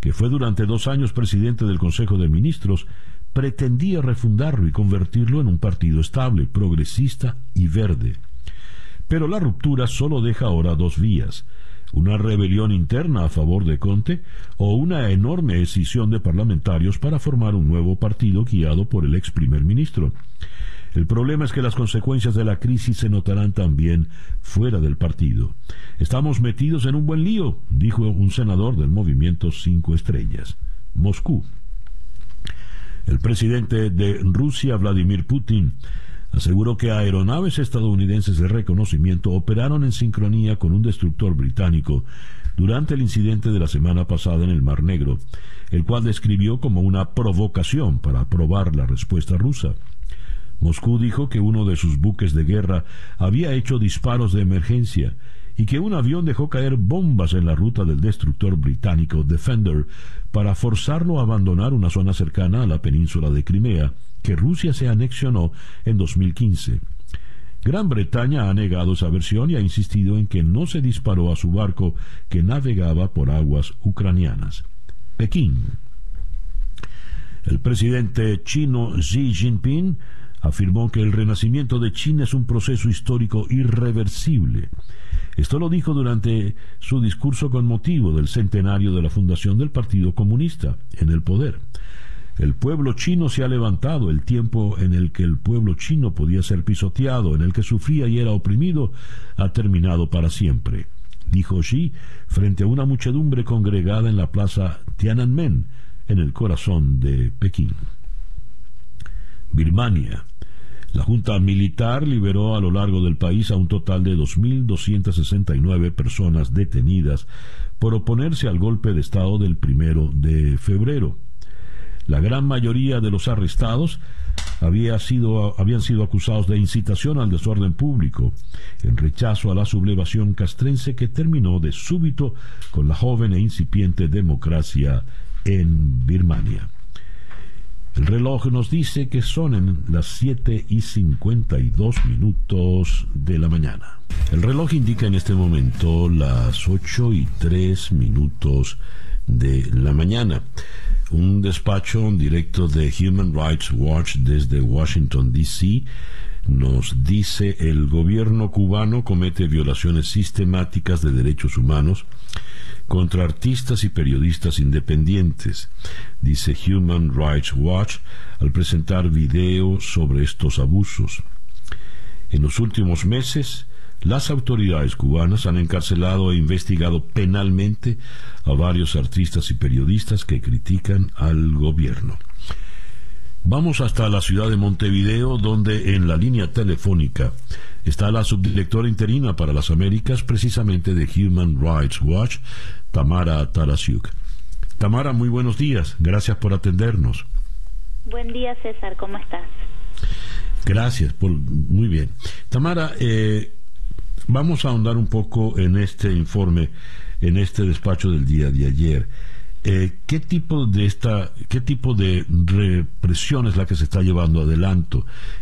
que fue durante dos años presidente del Consejo de Ministros, pretendía refundarlo y convertirlo en un partido estable, progresista y verde. Pero la ruptura solo deja ahora dos vías una rebelión interna a favor de Conte o una enorme escisión de parlamentarios para formar un nuevo partido guiado por el ex primer ministro. El problema es que las consecuencias de la crisis se notarán también fuera del partido. Estamos metidos en un buen lío, dijo un senador del movimiento Cinco Estrellas. Moscú. El presidente de Rusia, Vladimir Putin, aseguró que aeronaves estadounidenses de reconocimiento operaron en sincronía con un destructor británico durante el incidente de la semana pasada en el Mar Negro, el cual describió como una provocación para probar la respuesta rusa. Moscú dijo que uno de sus buques de guerra había hecho disparos de emergencia y que un avión dejó caer bombas en la ruta del destructor británico Defender para forzarlo a abandonar una zona cercana a la península de Crimea, que Rusia se anexionó en 2015. Gran Bretaña ha negado esa versión y ha insistido en que no se disparó a su barco que navegaba por aguas ucranianas. Pekín. El presidente chino Xi Jinping afirmó que el renacimiento de China es un proceso histórico irreversible. Esto lo dijo durante su discurso con motivo del centenario de la fundación del Partido Comunista en el poder. El pueblo chino se ha levantado, el tiempo en el que el pueblo chino podía ser pisoteado, en el que sufría y era oprimido, ha terminado para siempre, dijo Xi frente a una muchedumbre congregada en la plaza Tiananmen, en el corazón de Pekín. Birmania. La Junta Militar liberó a lo largo del país a un total de 2.269 personas detenidas por oponerse al golpe de Estado del primero de febrero. La gran mayoría de los arrestados había sido, habían sido acusados de incitación al desorden público, en rechazo a la sublevación castrense que terminó de súbito con la joven e incipiente democracia en Birmania. El reloj nos dice que son en las 7 y 52 minutos de la mañana. El reloj indica en este momento las 8 y 3 minutos de la mañana. Un despacho directo de Human Rights Watch desde Washington, D.C. nos dice el gobierno cubano comete violaciones sistemáticas de derechos humanos contra artistas y periodistas independientes, dice Human Rights Watch al presentar videos sobre estos abusos. En los últimos meses, las autoridades cubanas han encarcelado e investigado penalmente a varios artistas y periodistas que critican al gobierno. Vamos hasta la ciudad de Montevideo, donde en la línea telefónica está la subdirectora interina para las Américas, precisamente de Human Rights Watch, Tamara Tarasiuk. Tamara, muy buenos días. Gracias por atendernos. Buen día, César. ¿Cómo estás? Gracias. Por, muy bien. Tamara, eh, vamos a ahondar un poco en este informe, en este despacho del día de ayer. Eh, ¿Qué tipo de esta, qué tipo de represión es la que se está llevando adelante?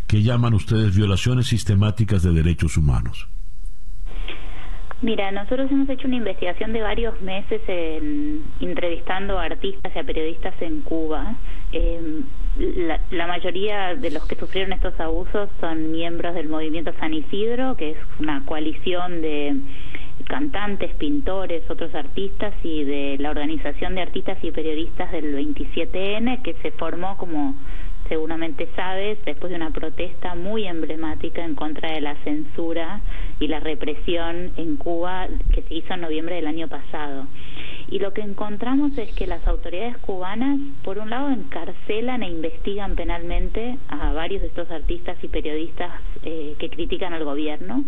¿Qué llaman ustedes violaciones sistemáticas de derechos humanos? Mira, nosotros hemos hecho una investigación de varios meses en, entrevistando a artistas y a periodistas en Cuba. Eh, la, mayoría de los que sufrieron estos abusos son miembros del movimiento San Isidro, que es una coalición de cantantes, pintores, otros artistas y de la organización de artistas y periodistas del 27N, que se formó como seguramente sabes, después de una protesta muy emblemática en contra de la censura y la represión en Cuba que se hizo en noviembre del año pasado. Y lo que encontramos es que las autoridades cubanas, por un lado, encarcelan e investigan penalmente a varios de estos artistas y periodistas eh, que critican al gobierno,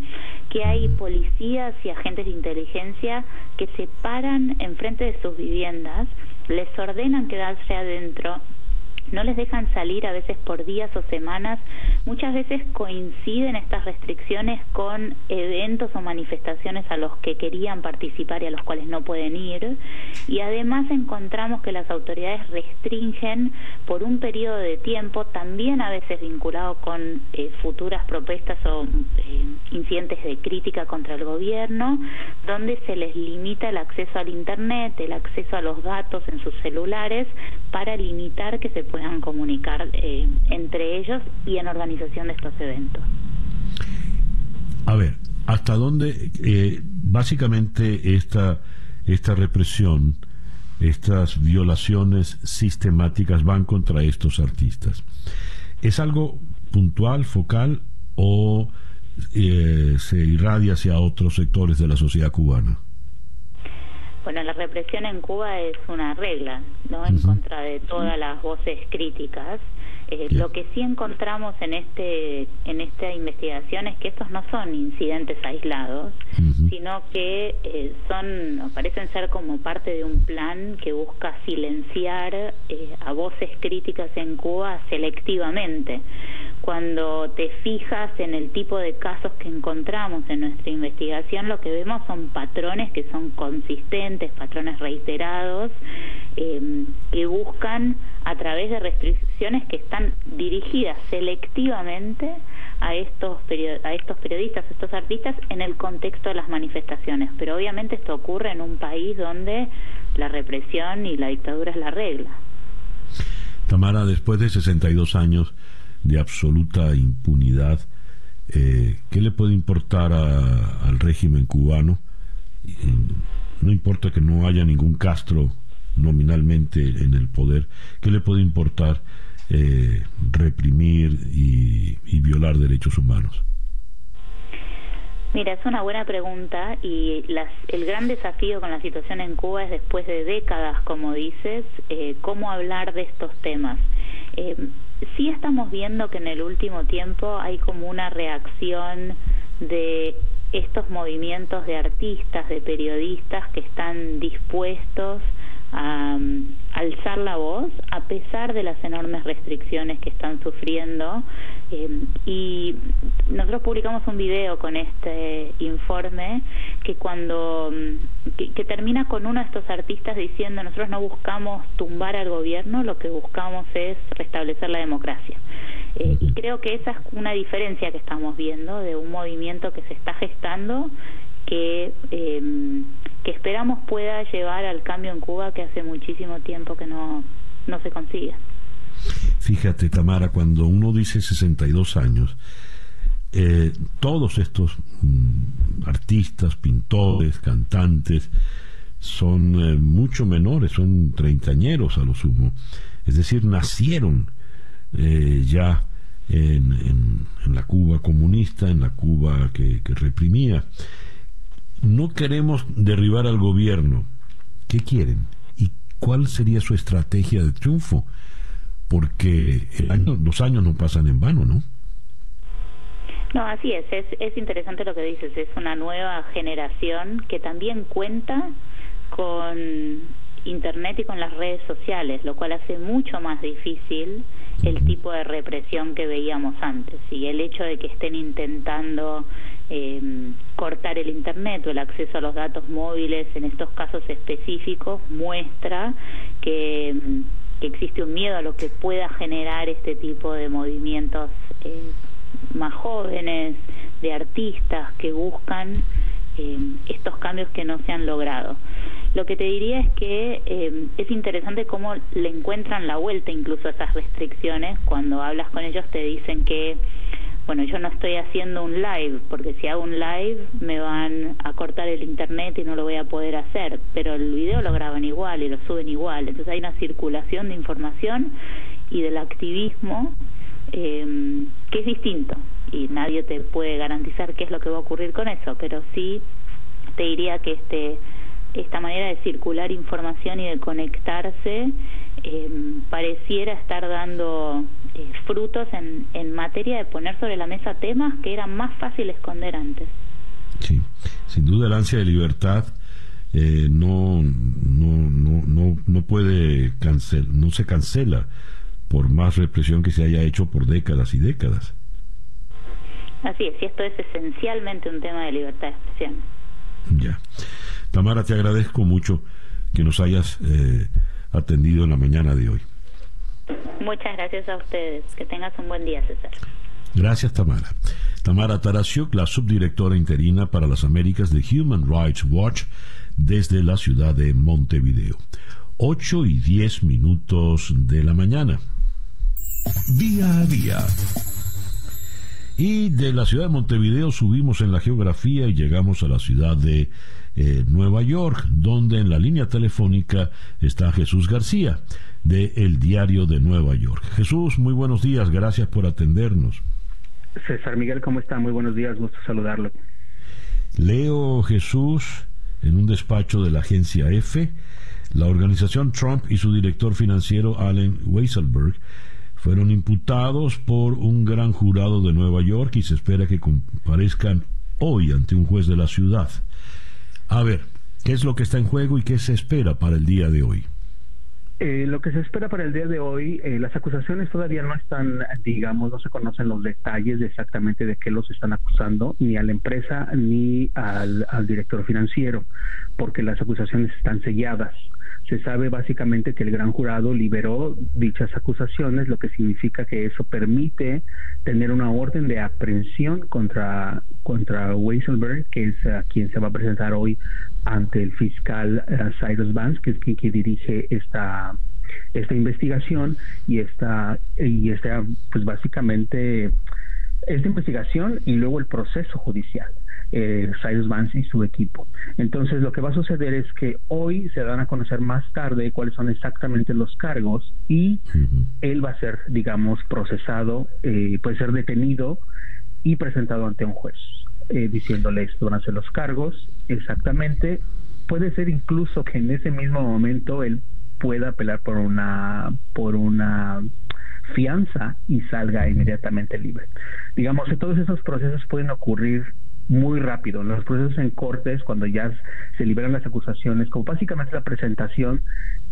que hay policías y agentes de inteligencia que se paran enfrente de sus viviendas, les ordenan quedarse adentro no les dejan salir a veces por días o semanas. Muchas veces coinciden estas restricciones con eventos o manifestaciones a los que querían participar y a los cuales no pueden ir. Y además encontramos que las autoridades restringen por un periodo de tiempo, también a veces vinculado con eh, futuras propuestas o eh, incidentes de crítica contra el gobierno, donde se les limita el acceso al Internet, el acceso a los datos en sus celulares, para limitar que se puedan comunicar eh, entre ellos y en organización de estos eventos. A ver, ¿hasta dónde eh, básicamente esta, esta represión, estas violaciones sistemáticas van contra estos artistas? ¿Es algo puntual, focal o eh, se irradia hacia otros sectores de la sociedad cubana? Bueno, la represión en Cuba es una regla, ¿no? En contra de todas las voces críticas. Eh, lo que sí encontramos en este en esta investigación es que estos no son incidentes aislados, sino que eh, son parecen ser como parte de un plan que busca silenciar eh, a voces críticas en Cuba selectivamente cuando te fijas en el tipo de casos que encontramos en nuestra investigación, lo que vemos son patrones que son consistentes, patrones reiterados, em, que buscan a través de restricciones que están dirigidas selectivamente a estos, a estos periodistas, a estos artistas en el contexto de las manifestaciones. Pero obviamente esto ocurre en un país donde la represión y la dictadura es la regla. Tamara, después de 62 años, de absoluta impunidad. Eh, ¿Qué le puede importar al régimen cubano? no importa que no haya ningún Castro nominalmente en el poder, ¿qué le puede importar eh, reprimir y, violar derechos humanos? Mira, es una buena pregunta y el gran desafío con la situación en Cuba es después de décadas, como dices, eh, cómo hablar de estos temas. Eh, sí estamos viendo que en el último tiempo hay como una reacción de estos movimientos de artistas, de periodistas que están dispuestos a, alzar la voz a pesar de las enormes restricciones que están sufriendo. Eh, y nosotros publicamos un video con este informe que cuando que, termina con uno de estos artistas diciendo nosotros no buscamos tumbar al gobierno, lo que buscamos es restablecer la democracia. Eh, y creo que esa es una diferencia que estamos viendo de un movimiento que se está gestando que eh, que esperamos pueda llevar al cambio en Cuba que hace muchísimo tiempo que no, no se consigue. Fíjate, Tamara, cuando uno dice 62 años, eh, todos estos mm, artistas, pintores, cantantes, son eh, mucho menores, son treintañeros a lo sumo. Es decir, nacieron eh, ya en, la Cuba comunista, en la Cuba que reprimía no queremos derribar al gobierno. ¿Qué quieren? ¿Y cuál sería su estrategia de triunfo? Porque los años no pasan en vano, ¿no? No, así es. es. Es interesante lo que dices. Es una nueva generación que también cuenta con Internet y con las redes sociales, lo cual hace mucho más difícil el tipo de represión que veíamos antes. Y el hecho de que estén intentando eh, cortar el Internet o el acceso a los datos móviles en estos casos específicos muestra que, existe un miedo a lo que pueda generar este tipo de movimientos eh, más jóvenes, de artistas que buscan eh, estos cambios que no se han logrado. Lo que te diría es que eh, es interesante cómo le encuentran la vuelta incluso a esas restricciones. Cuando hablas con ellos te dicen que bueno, yo no estoy haciendo un live, porque si hago un live me van a cortar el internet y no lo voy a poder hacer, pero el video lo graban igual y lo suben igual, entonces hay una circulación de información y del activismo, eh, que es distinto y nadie te puede garantizar qué es lo que va a ocurrir con eso, pero sí te diría que este esta manera de circular información y de conectarse eh, pareciera estar dando eh, frutos en, en materia de poner sobre la mesa temas que eran más fácil esconder antes. Sí, sin duda el ansia de libertad eh, no, no, no, no, no puede cancel, no se cancela por más represión que se haya hecho por décadas y décadas. Así es, y esto es esencialmente un tema de libertad de expresión. Ya. Tamara, te agradezco mucho que nos hayas eh, atendido en la mañana de hoy. Muchas gracias a ustedes. Que tengas un buen día, César. Gracias, Tamara. Tamara Tarasiuk, la subdirectora interina para las Américas de Human Rights Watch desde la ciudad de Montevideo. 8 y 10 minutos de la mañana. Día a día. Y de la ciudad de Montevideo subimos en la geografía y llegamos a la ciudad de eh, Nueva York, donde en la línea telefónica está Jesús García, de El Diario de Nueva York. Jesús, muy buenos días, gracias por atendernos. César Miguel, ¿cómo está? Muy buenos días, gusto saludarlo. Leo Jesús en un despacho de la agencia F, la organización Trump y su director financiero Allen Weisselberg fueron imputados por un gran jurado de Nueva York y se espera que comparezcan hoy ante un juez de la ciudad. A ver, ¿qué es lo que está en juego y qué se espera para el día de hoy? Eh, lo que se espera para el día de hoy, eh, las acusaciones todavía no están, digamos, no se conocen los detalles de exactamente de qué los están acusando, ni a la empresa ni al director financiero, porque las acusaciones están selladas. Se sabe básicamente que el gran jurado liberó dichas acusaciones, lo que significa que eso permite tener una orden de aprehensión contra, contra Weisselberg, que es a quien se va a presentar hoy ante el fiscal uh, Cyrus Vance, que es quien dirige esta esta investigación y esta y esta pues básicamente esta investigación y luego el proceso judicial eh, Cyrus Vance y su equipo. Entonces, lo que va a suceder es que hoy se van a conocer más tarde cuáles son exactamente los cargos y él va a ser, digamos, procesado, eh, puede ser detenido y presentado ante un juez, eh, diciéndole esto van a ser los cargos exactamente. Puede ser incluso que en ese mismo momento él pueda apelar por una por una fianza y salga inmediatamente libre. Digamos que todos esos procesos pueden ocurrir muy rápido. Los procesos en cortes, cuando ya se liberan las acusaciones, como básicamente la presentación,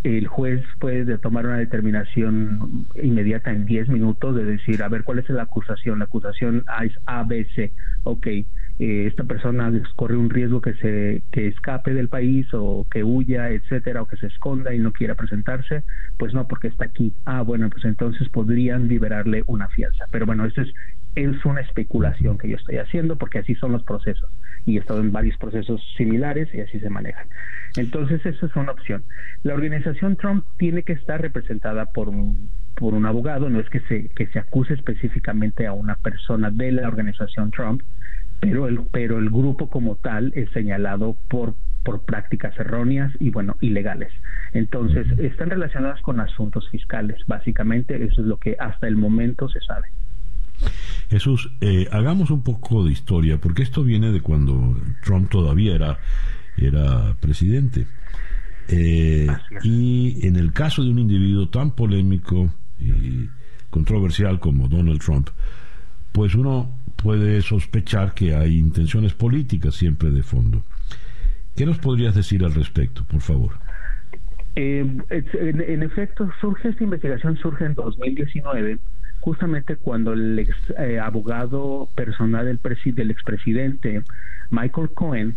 el juez puede tomar una determinación inmediata en 10 minutos de decir, a ver, ¿cuál es la acusación? La acusación es ABC. Ok, eh, esta persona corre un riesgo que se que escape del país o que huya, etcétera, o que se esconda y no quiera presentarse, pues no, porque está aquí. Ah, bueno, pues entonces podrían liberarle una fianza. Pero bueno, eso es es una especulación que yo estoy haciendo porque así son los procesos y he estado en varios procesos similares y así se manejan. Entonces, eso es una opción. La organización Trump tiene que estar representada por un, por un abogado, no es que se, que se acuse específicamente a una persona de la organización Trump, pero el, pero el grupo como tal es señalado por por prácticas erróneas y bueno, ilegales. Entonces, están relacionadas con asuntos fiscales, básicamente, eso es lo que hasta el momento se sabe. Jesús, eh, hagamos un poco de historia, porque esto viene de cuando Trump todavía era, era presidente. Eh, y en el caso de un individuo tan polémico y controversial como Donald Trump, pues uno puede sospechar que hay intenciones políticas siempre de fondo. ¿Qué nos podrías decir al respecto, por favor? Eh, en, efecto, surge esta investigación, surge en 2019 justamente cuando el ex, eh, abogado personal del, del expresidente Michael Cohen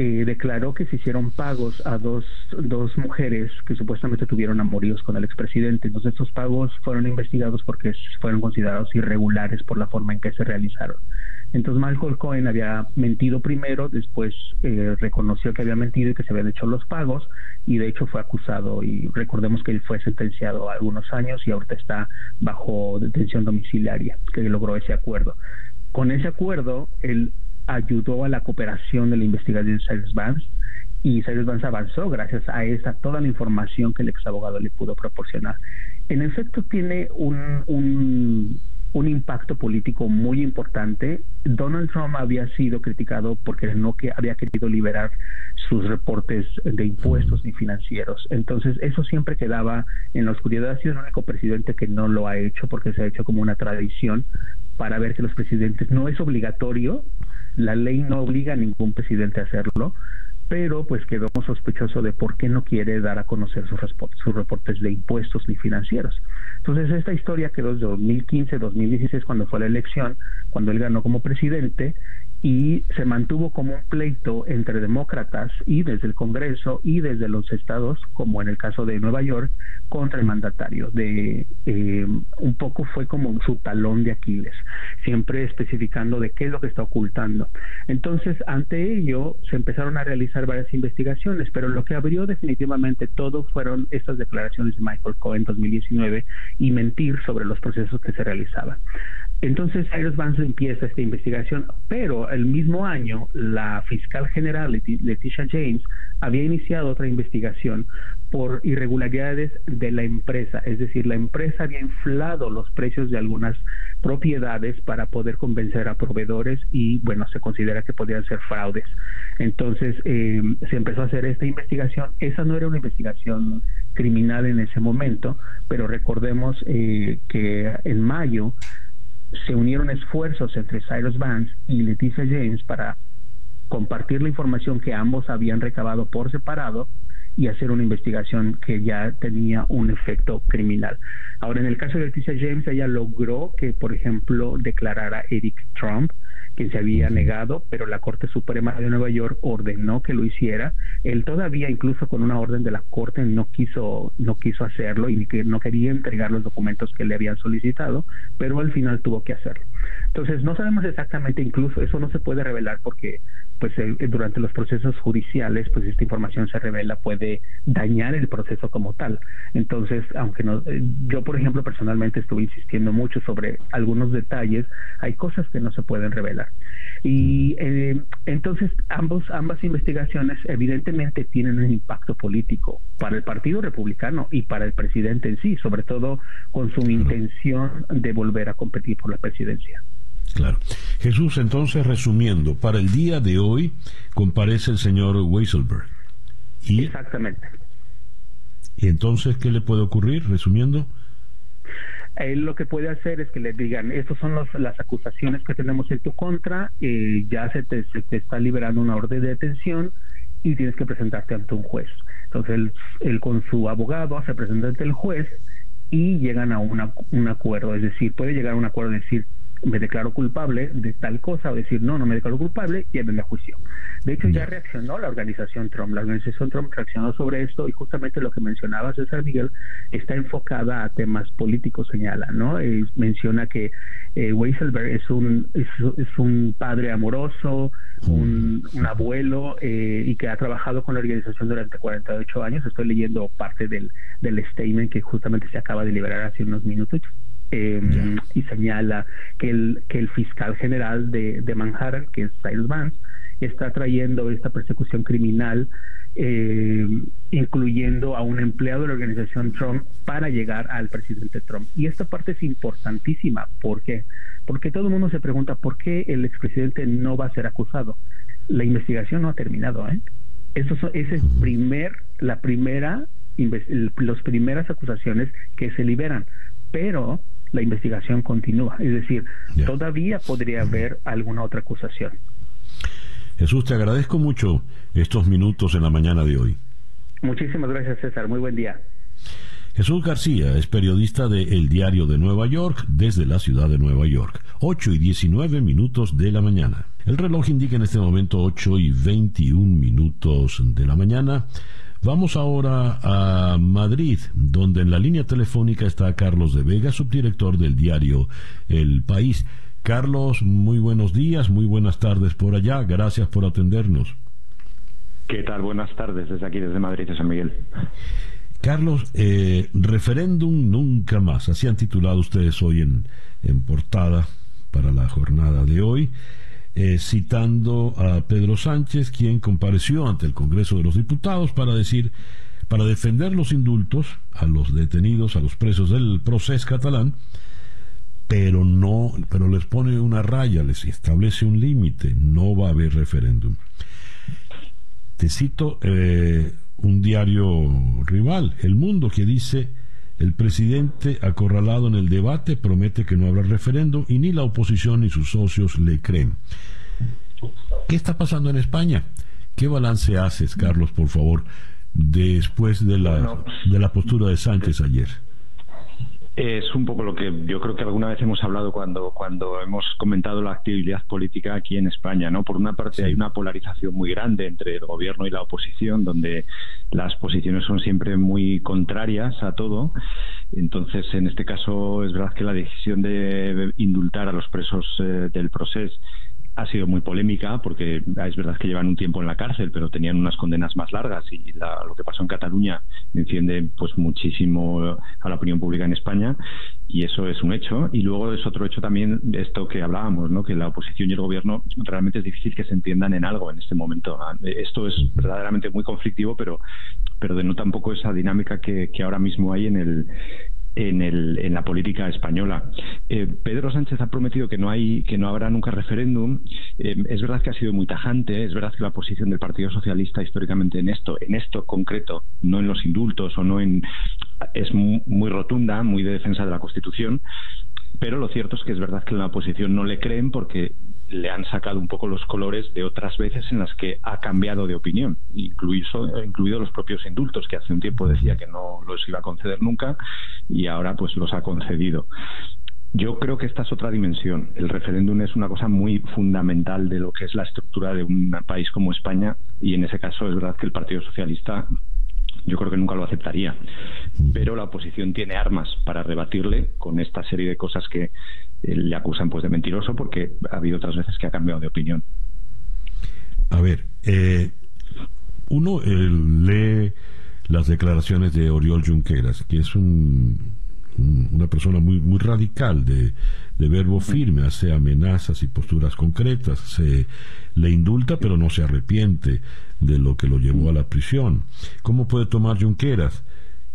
eh, declaró que se hicieron pagos a dos, dos mujeres que supuestamente tuvieron amoríos con el expresidente. Entonces, estos pagos fueron investigados porque fueron considerados irregulares por la forma en que se realizaron. Entonces, Michael Cohen había mentido primero, después eh, reconoció que había mentido y que se habían hecho los pagos, y de hecho fue acusado. Y recordemos que él fue sentenciado a algunos años y ahorita está bajo detención domiciliaria, que logró ese acuerdo. Con ese acuerdo, él ayudó a la cooperación de la investigación de Cyrus Vance y Cyrus Vance avanzó gracias a esa toda la información que el ex abogado le pudo proporcionar. En efecto, tiene un, un, un impacto político muy importante. Donald Trump había sido criticado porque no que había querido liberar sus reportes de impuestos ni financieros. Entonces, eso siempre quedaba en la oscuridad. Ha sido el único presidente que no lo ha hecho porque se ha hecho como una tradición para ver que los presidentes no es obligatorio, la ley no obliga a ningún presidente a hacerlo, pero pues quedó sospechoso de por qué no quiere dar a conocer sus, sus reportes de impuestos ni financieros. Entonces esta historia quedó desde 2015, 2016 cuando fue la elección, cuando él ganó como presidente y se mantuvo como un pleito entre demócratas y desde el Congreso y desde los estados, como en el caso de Nueva York, contra el mandatario. De eh, un poco fue como su talón de Aquiles, siempre especificando de qué es lo que está ocultando. Entonces, ante ello, se empezaron a realizar varias investigaciones, pero lo que abrió definitivamente todo fueron estas declaraciones de Michael Cohen en 2019 y mentir sobre los procesos que se realizaban. Entonces Cyrus Vance empieza esta investigación, pero el mismo año la fiscal general Leticia James había iniciado otra investigación por irregularidades de la empresa, es decir, la empresa había inflado los precios de algunas propiedades para poder convencer a proveedores y bueno, se considera que podrían ser fraudes. Entonces eh, se empezó a hacer esta investigación, esa no era una investigación criminal en ese momento, pero recordemos eh, que en mayo se unieron esfuerzos entre Cyrus Vance y Leticia James para compartir la información que ambos habían recabado por separado y hacer una investigación que ya tenía un efecto criminal. Ahora, en el caso de Leticia James, ella logró que, por ejemplo, declarara Eric Trump, quien se había negado, pero la Corte Suprema de Nueva York ordenó que lo hiciera. Él todavía, incluso con una orden de la Corte, no quiso, no quiso hacerlo y que no quería entregar los documentos que le habían solicitado, pero al final tuvo que hacerlo. Entonces, no sabemos exactamente, incluso eso no se puede revelar porque pues durante los procesos judiciales, pues esta información se revela, puede dañar el proceso como tal. Entonces, aunque no, eh, yo por ejemplo personalmente estuve insistiendo mucho sobre algunos detalles, hay cosas que no se pueden revelar. Y eh, entonces ambos, ambas investigaciones evidentemente tienen un impacto político para el Partido Republicano y para el presidente en sí, sobre todo con su intención de volver a competir por la presidencia. Claro. Jesús, entonces, resumiendo, para el día de hoy comparece el señor Weiselberg. ¿Y? Exactamente. ¿Y entonces qué le puede ocurrir, resumiendo? Él lo que puede hacer es que le digan, estas son las acusaciones que tenemos en tu contra, eh, ya se te, se te, está liberando una orden de detención y tienes que presentarte ante un juez. Entonces él, él con su abogado se presenta ante el juez y llegan a una, un acuerdo, es decir, puede llegar a un acuerdo de decir, me declaro culpable de tal cosa o decir no, no me declaro culpable y me a juicio. De hecho, ya reaccionó la organización Trump. La organización Trump reaccionó sobre esto y justamente lo que mencionaba César Miguel está enfocada a temas políticos, señala, ¿no? menciona que eh, Weiselberg es un, es, un padre amoroso, un, abuelo eh, y que ha trabajado con la organización durante 48 años. Estoy leyendo parte del, del statement que justamente se acaba de liberar hace unos minutos. Eh, y señala que el, que el fiscal general de, de Manhattan, que es Cyrus Vance, está trayendo esta persecución criminal, eh, incluyendo a un empleado de la organización Trump para llegar al presidente Trump. Y esta parte es importantísima. ¿Por qué? Porque todo el mundo se pregunta por qué el expresidente no va a ser acusado. La investigación no ha terminado. ¿eh? Eso esa es primer, la primera, las primeras acusaciones que se liberan. Pero la investigación continúa. Es decir, todavía podría haber alguna otra acusación. Jesús, te agradezco mucho estos minutos en la mañana de hoy. Muchísimas gracias, César. Muy buen día. Jesús García es periodista de El Diario de Nueva York desde la ciudad de Nueva York. 8 y 19 minutos de la mañana. El reloj indica en este momento 8 y 21 minutos de la mañana. Vamos ahora a Madrid, donde en la línea telefónica está Carlos de Vega, subdirector del diario El País. Carlos, muy buenos días, muy buenas tardes por allá. Gracias por atendernos. ¿Qué tal? Buenas tardes desde aquí, desde Madrid, de San Miguel. Carlos, eh, referéndum nunca más. Así han titulado ustedes hoy en, en portada para la jornada de hoy. Eh, citando a Pedro Sánchez, quien compareció ante el Congreso de los Diputados para decir, para defender los indultos a los detenidos, a los presos del proceso catalán, pero no, pero les pone una raya, les establece un límite, no va a haber referéndum. Te cito eh, un diario rival, El Mundo, que dice el presidente, acorralado en el debate, promete que no habrá referéndum y ni la oposición ni sus socios le creen. ¿Qué está pasando en España? ¿Qué balance haces, Carlos, por favor, después de la, de la postura de Sánchez ayer? Es un poco lo que yo creo que alguna vez hemos hablado cuando, cuando hemos comentado la actividad política aquí en España, ¿no? Por una parte hay una polarización muy grande entre el gobierno y la oposición, donde las posiciones son siempre muy contrarias a todo. Entonces, en este caso, es verdad que la decisión de indultar a los presos eh, del proceso ha sido muy polémica porque es verdad que llevan un tiempo en la cárcel, pero tenían unas condenas más largas y lo que pasó en Cataluña enciende pues muchísimo a la opinión pública en España y eso es un hecho. Y luego es otro hecho también esto que hablábamos, ¿no? que la oposición y el gobierno realmente es difícil que se entiendan en algo en este momento. Esto es verdaderamente muy conflictivo, pero, pero denota un poco esa dinámica que, que ahora mismo hay en el, en, el, en la política española. Eh, Pedro Sánchez ha prometido que no hay que no habrá nunca referéndum. Eh, es verdad que ha sido muy tajante. Es verdad que la posición del Partido Socialista históricamente en esto, en esto concreto, no en los indultos o no en es muy rotunda, muy de defensa de la Constitución. Pero lo cierto es que es verdad que en la oposición no le creen porque le han sacado un poco los colores de otras veces en las que ha cambiado de opinión, incluido, incluido los propios indultos, que hace un tiempo decía que no los iba a conceder nunca y ahora pues los ha concedido. Yo creo que esta es otra dimensión. El referéndum es una cosa muy fundamental de lo que es la estructura de un país como España y en ese caso es verdad que el Partido Socialista yo creo que nunca lo aceptaría. Pero la oposición tiene armas para rebatirle con esta serie de cosas que eh, le acusan pues de mentiroso porque ha habido otras veces que ha cambiado de opinión. A ver, eh, uno eh, lee las declaraciones de Oriol Junqueras, que es un, una persona muy, muy radical de, de verbo firme, hace amenazas y posturas concretas, se le indulta pero no se arrepiente de lo que lo llevó a la prisión. ¿Cómo puede tomar Junqueras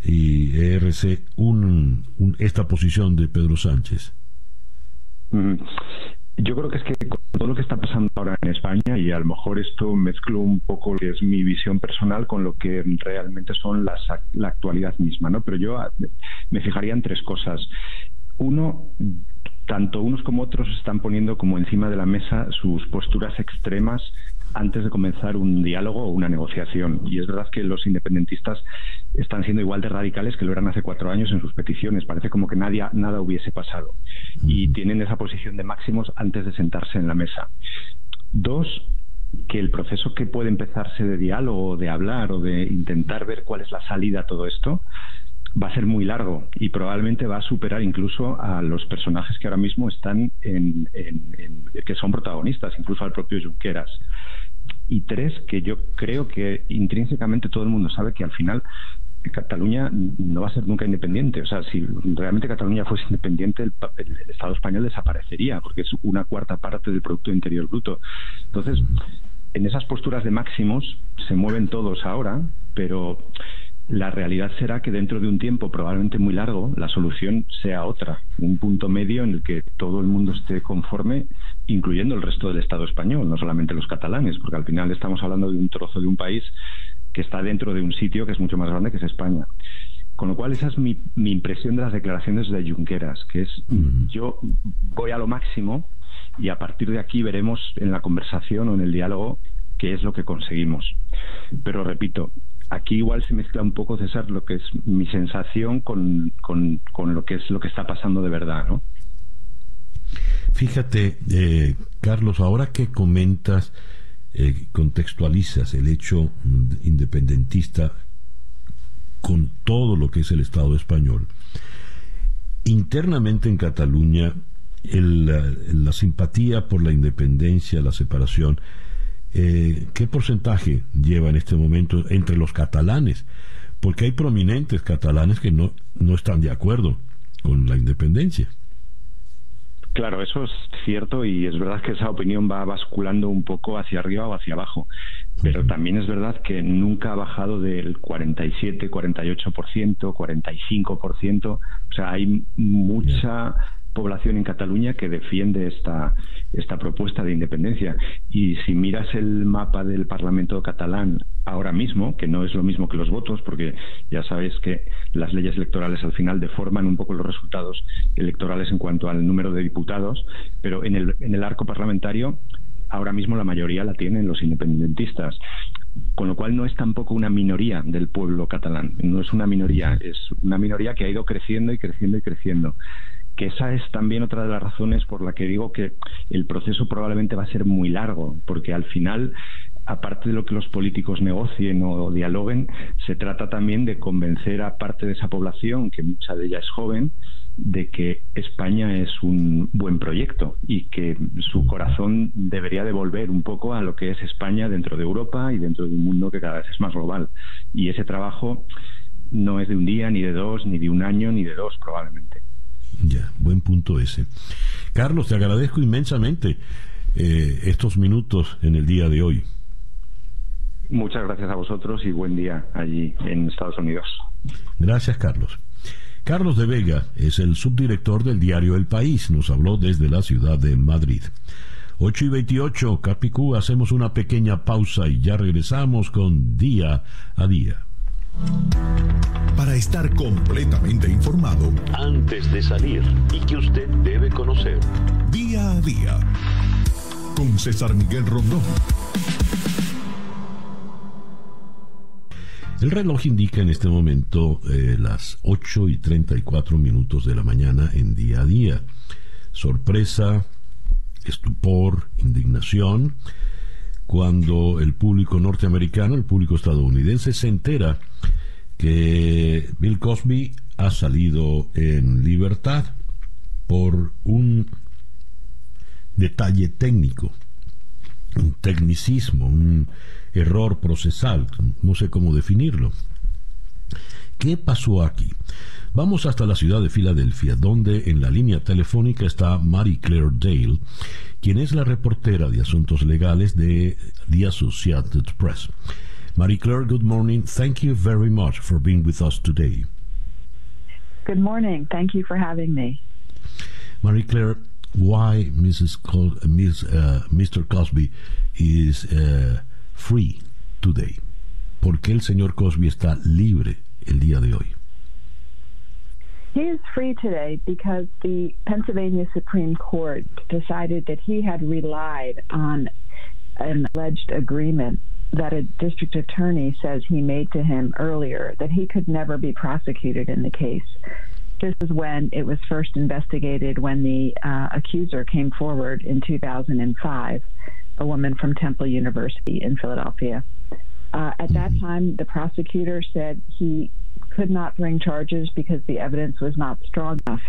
y ERC un, esta posición de Pedro Sánchez? Yo creo que es que con todo lo que está pasando ahora en España, y a lo mejor esto mezclo un poco lo que es mi visión personal con lo que realmente son las, la actualidad misma, ¿no? Pero yo ah, me fijaría en tres cosas. Uno, tanto unos como otros están poniendo como encima de la mesa sus posturas extremas antes de comenzar un diálogo o una negociación. Y es verdad que los independentistas están siendo igual de radicales que lo eran hace cuatro años en sus peticiones. Parece como que nadie, nada hubiese pasado. Y tienen esa posición de máximos antes de sentarse en la mesa. Dos, que el proceso que puede empezarse de diálogo, de hablar o de intentar ver cuál es la salida a todo esto, va a ser muy largo y probablemente va a superar incluso a los personajes que ahora mismo están en, que son protagonistas, incluso al propio Junqueras. Y tres, que yo creo que intrínsecamente todo el mundo sabe que al final Cataluña no va a ser nunca independiente. O sea, si realmente Cataluña fuese independiente, el, el, Estado español desaparecería, porque es una cuarta parte del Producto Interior Bruto. Entonces, en esas posturas de máximos se mueven todos ahora, pero la realidad será que dentro de un tiempo probablemente muy largo la solución sea otra, un punto medio en el que todo el mundo esté conforme, incluyendo el resto del Estado español, no solamente los catalanes, porque al final estamos hablando de un trozo de un país que está dentro de un sitio que es mucho más grande que es España. Con lo cual esa es mi, impresión de las declaraciones de Junqueras, que es yo voy a lo máximo y a partir de aquí veremos en la conversación o en el diálogo qué es lo que conseguimos. Pero repito, aquí igual se mezcla un poco, César, lo que es mi sensación con, con, lo que es lo que está pasando de verdad, ¿no? Fíjate, eh, Carlos, ahora que comentas, eh, contextualizas el hecho independentista con todo lo que es el Estado español, internamente en Cataluña, la simpatía por la independencia, la separación, eh, ¿qué porcentaje lleva en este momento entre los catalanes? Porque hay prominentes catalanes que no, no están de acuerdo con la independencia. Claro, eso es cierto y es verdad que esa opinión va basculando un poco hacia arriba o hacia abajo, pero también es verdad que nunca ha bajado del 47, 48%, 45%, o sea, hay mucha población en Cataluña que defiende esta, esta propuesta de independencia. Y si miras el mapa del Parlamento catalán ahora mismo, que no es lo mismo que los votos, porque ya sabes que las leyes electorales al final deforman un poco los resultados electorales en cuanto al número de diputados, pero en el, en el arco parlamentario ahora mismo la mayoría la tienen los independentistas. Con lo cual no es tampoco una minoría del pueblo catalán, no es una minoría, es una minoría que ha ido creciendo y creciendo y creciendo que esa es también otra de las razones por la que digo que el proceso probablemente va a ser muy largo, porque al final, aparte de lo que los políticos negocien o dialoguen, se trata también de convencer a parte de esa población, que mucha de ella es joven, de que España es un buen proyecto y que su corazón debería devolver un poco a lo que es España dentro de Europa y dentro de un mundo que cada vez es más global. Y ese trabajo no es de un día, ni de dos, ni de un año, ni de dos probablemente. Ya, buen punto ese. Carlos, te agradezco inmensamente eh, estos minutos en el día de hoy. Muchas gracias a vosotros y buen día allí en Estados Unidos. Gracias, Carlos. Carlos de Vega es el subdirector del diario El País. Nos habló desde la ciudad de Madrid. 8 y 28, Capicú, hacemos una pequeña pausa y ya regresamos con Día a Día. Para estar completamente informado antes de salir y que usted debe conocer. Día a día. Con César Miguel Rondón. El reloj indica en este momento eh, las 8 y 34 minutos de la mañana en día a día. Sorpresa, estupor, indignación, cuando el público norteamericano, el público estadounidense se entera que Bill Cosby ha salido en libertad por un detalle técnico, un tecnicismo, un error procesal, no sé cómo definirlo. ¿Qué pasó aquí? Vamos hasta la ciudad de Filadelfia, donde en la línea telefónica está Mary Claire Dale, quien es la reportera de asuntos legales de The Associated Press. Marie Claire, good morning. Thank you very much for being with us today. Good morning. Thank you for having me. Marie Claire, why Mrs. Col- uh, Mr. Cosby is uh, free today? ¿Por qué el señor Cosby está libre el día de hoy? He is free today because the Pennsylvania Supreme Court decided that he had relied on an alleged agreement that a district attorney says he made to him earlier that he could never be prosecuted in the case. This is when it was first investigated when the uh, accuser came forward in 2005, a woman from Temple University in Philadelphia. Uh, at that time, the prosecutor said he could not bring charges because the evidence was not strong enough.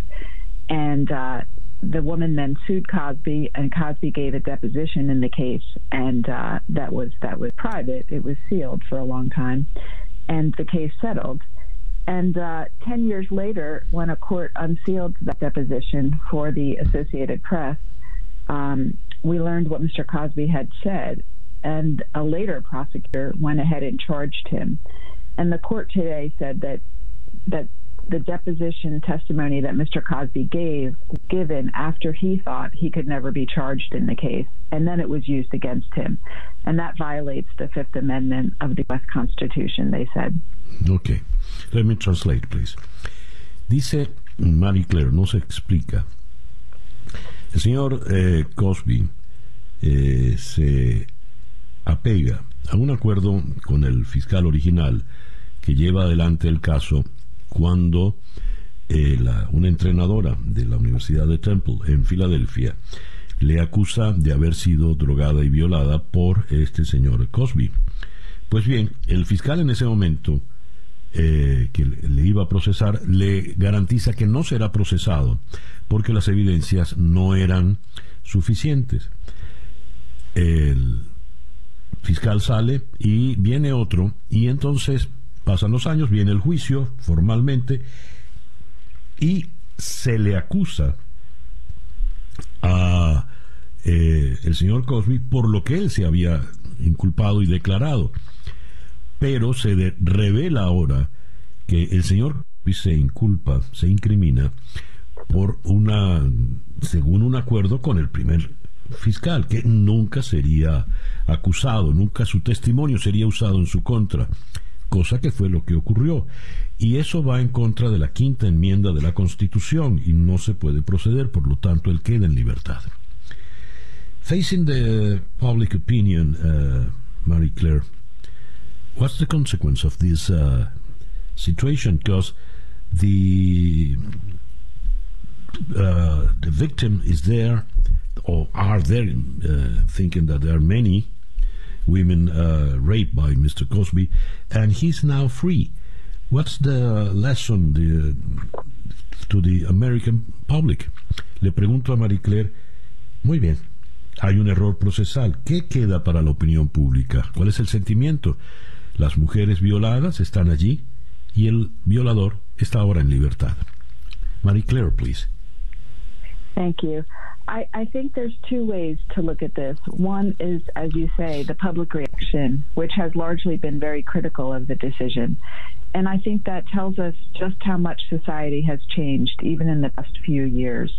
And uh, the woman then sued Cosby, and Cosby gave a deposition in the case, and uh, that was that was private. It was sealed for a long time, and the case settled. And uh, ten years later, when a court unsealed that deposition for the Associated Press, um, we learned what Mr. Cosby had said, and a later prosecutor went ahead and charged him. And the court today said that that the deposition testimony that Mr. Cosby gave given after he thought he could never be charged in the case, and then it was used against him, and that violates the Fifth Amendment of the U.S. Constitution. They said. Okay, let me translate, please. Dice Marie Claire, no se explica. El señor eh, Cosby eh, se apega a un acuerdo con el fiscal original que lleva adelante el caso cuando eh, una entrenadora de la Universidad de Temple en Filadelfia le acusa de haber sido drogada y violada por este señor Cosby. Pues bien, el fiscal en ese momento eh, que le iba a procesar le garantiza que no será procesado porque las evidencias no eran suficientes. El fiscal sale y viene otro y entonces Pasan los años, viene el juicio formalmente y se le acusa a eh, el señor Cosby por lo que él se había inculpado y declarado. Pero se revela ahora que el señor Cosby se inculpa, se incrimina por una, según un acuerdo con el primer fiscal, que nunca sería acusado, nunca su testimonio sería usado en su contra, cosa que fue lo que ocurrió. Y eso va en contra de la quinta enmienda de la Constitución y no se puede proceder, por lo tanto, él queda en libertad. Facing the public opinion, uh, Marie Claire, what's the consequence of this uh, situation? Because the uh, the victim is there, or are there, uh, thinking that there are many women uh, raped by Mr. Cosby, and he's now free. What's the lesson the, to the American public? Le pregunto a Marie Claire, muy bien, hay un error procesal. ¿Qué queda para la opinión pública? ¿Cuál es el sentimiento? Las mujeres violadas están allí y el violador está ahora en libertad. Marie Claire, please. Thank you. I, I think there's two ways to look at this. One is, as you say, the public reaction, which has largely been very critical of the decision. And I think that tells us just how much society has changed, even in the past few years.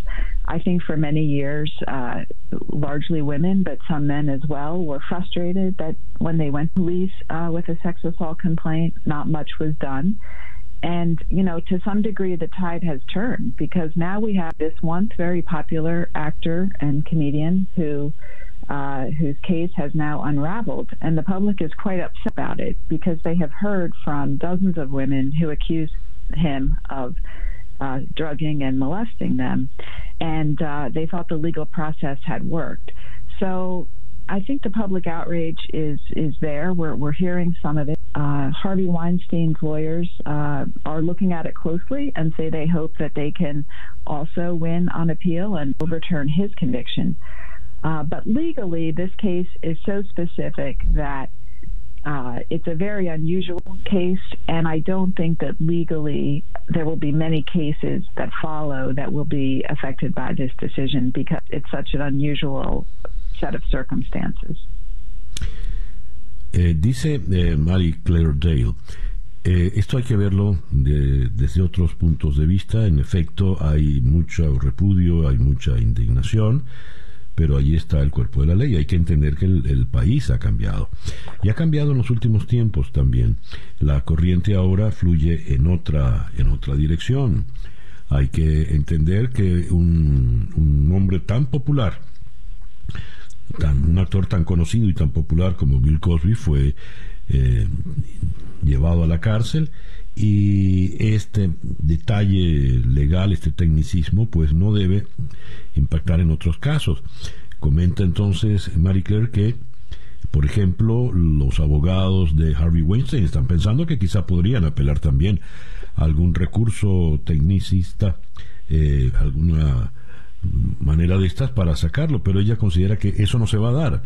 I think for many years, uh, largely women, but some men as well, were frustrated that when they went to police uh, with a sex assault complaint, not much was done. And, you know, to some degree, the tide has turned because now we have this once very popular actor and comedian who, uh, whose case has now unraveled. And the public is quite upset about it because they have heard from dozens of women who accuse him of uh, drugging and molesting them. And uh, they thought the legal process had worked. So I think the public outrage is is there. We're we're hearing some of it. Uh, Harvey Weinstein's lawyers uh, are looking at it closely and say they hope that they can also win on appeal and overturn his conviction. Uh, but legally, this case is so specific that uh, it's a very unusual case, and I don't think that legally there will be many cases that follow that will be affected by this decision because it's such an unusual set of circumstances. Eh, dice eh, Mary Claire Dale, eh, esto hay que verlo de, desde otros puntos de vista. En efecto, hay mucho repudio, hay mucha indignación, pero ahí está el cuerpo de la ley. Hay que entender que el, el, país ha cambiado. Y ha cambiado en los últimos tiempos también. La corriente ahora fluye en otra, en otra dirección. Hay que entender que un, un hombre tan popular, tan, un actor tan conocido y tan popular como Bill Cosby fue eh, llevado a la cárcel y este detalle legal, este tecnicismo, pues no debe impactar en otros casos. Comenta entonces Marie Claire que, por ejemplo, los abogados de Harvey Weinstein están pensando que quizá podrían apelar también a algún recurso tecnicista, eh, alguna manera de estas para sacarlo, pero ella considera que eso no se va a dar,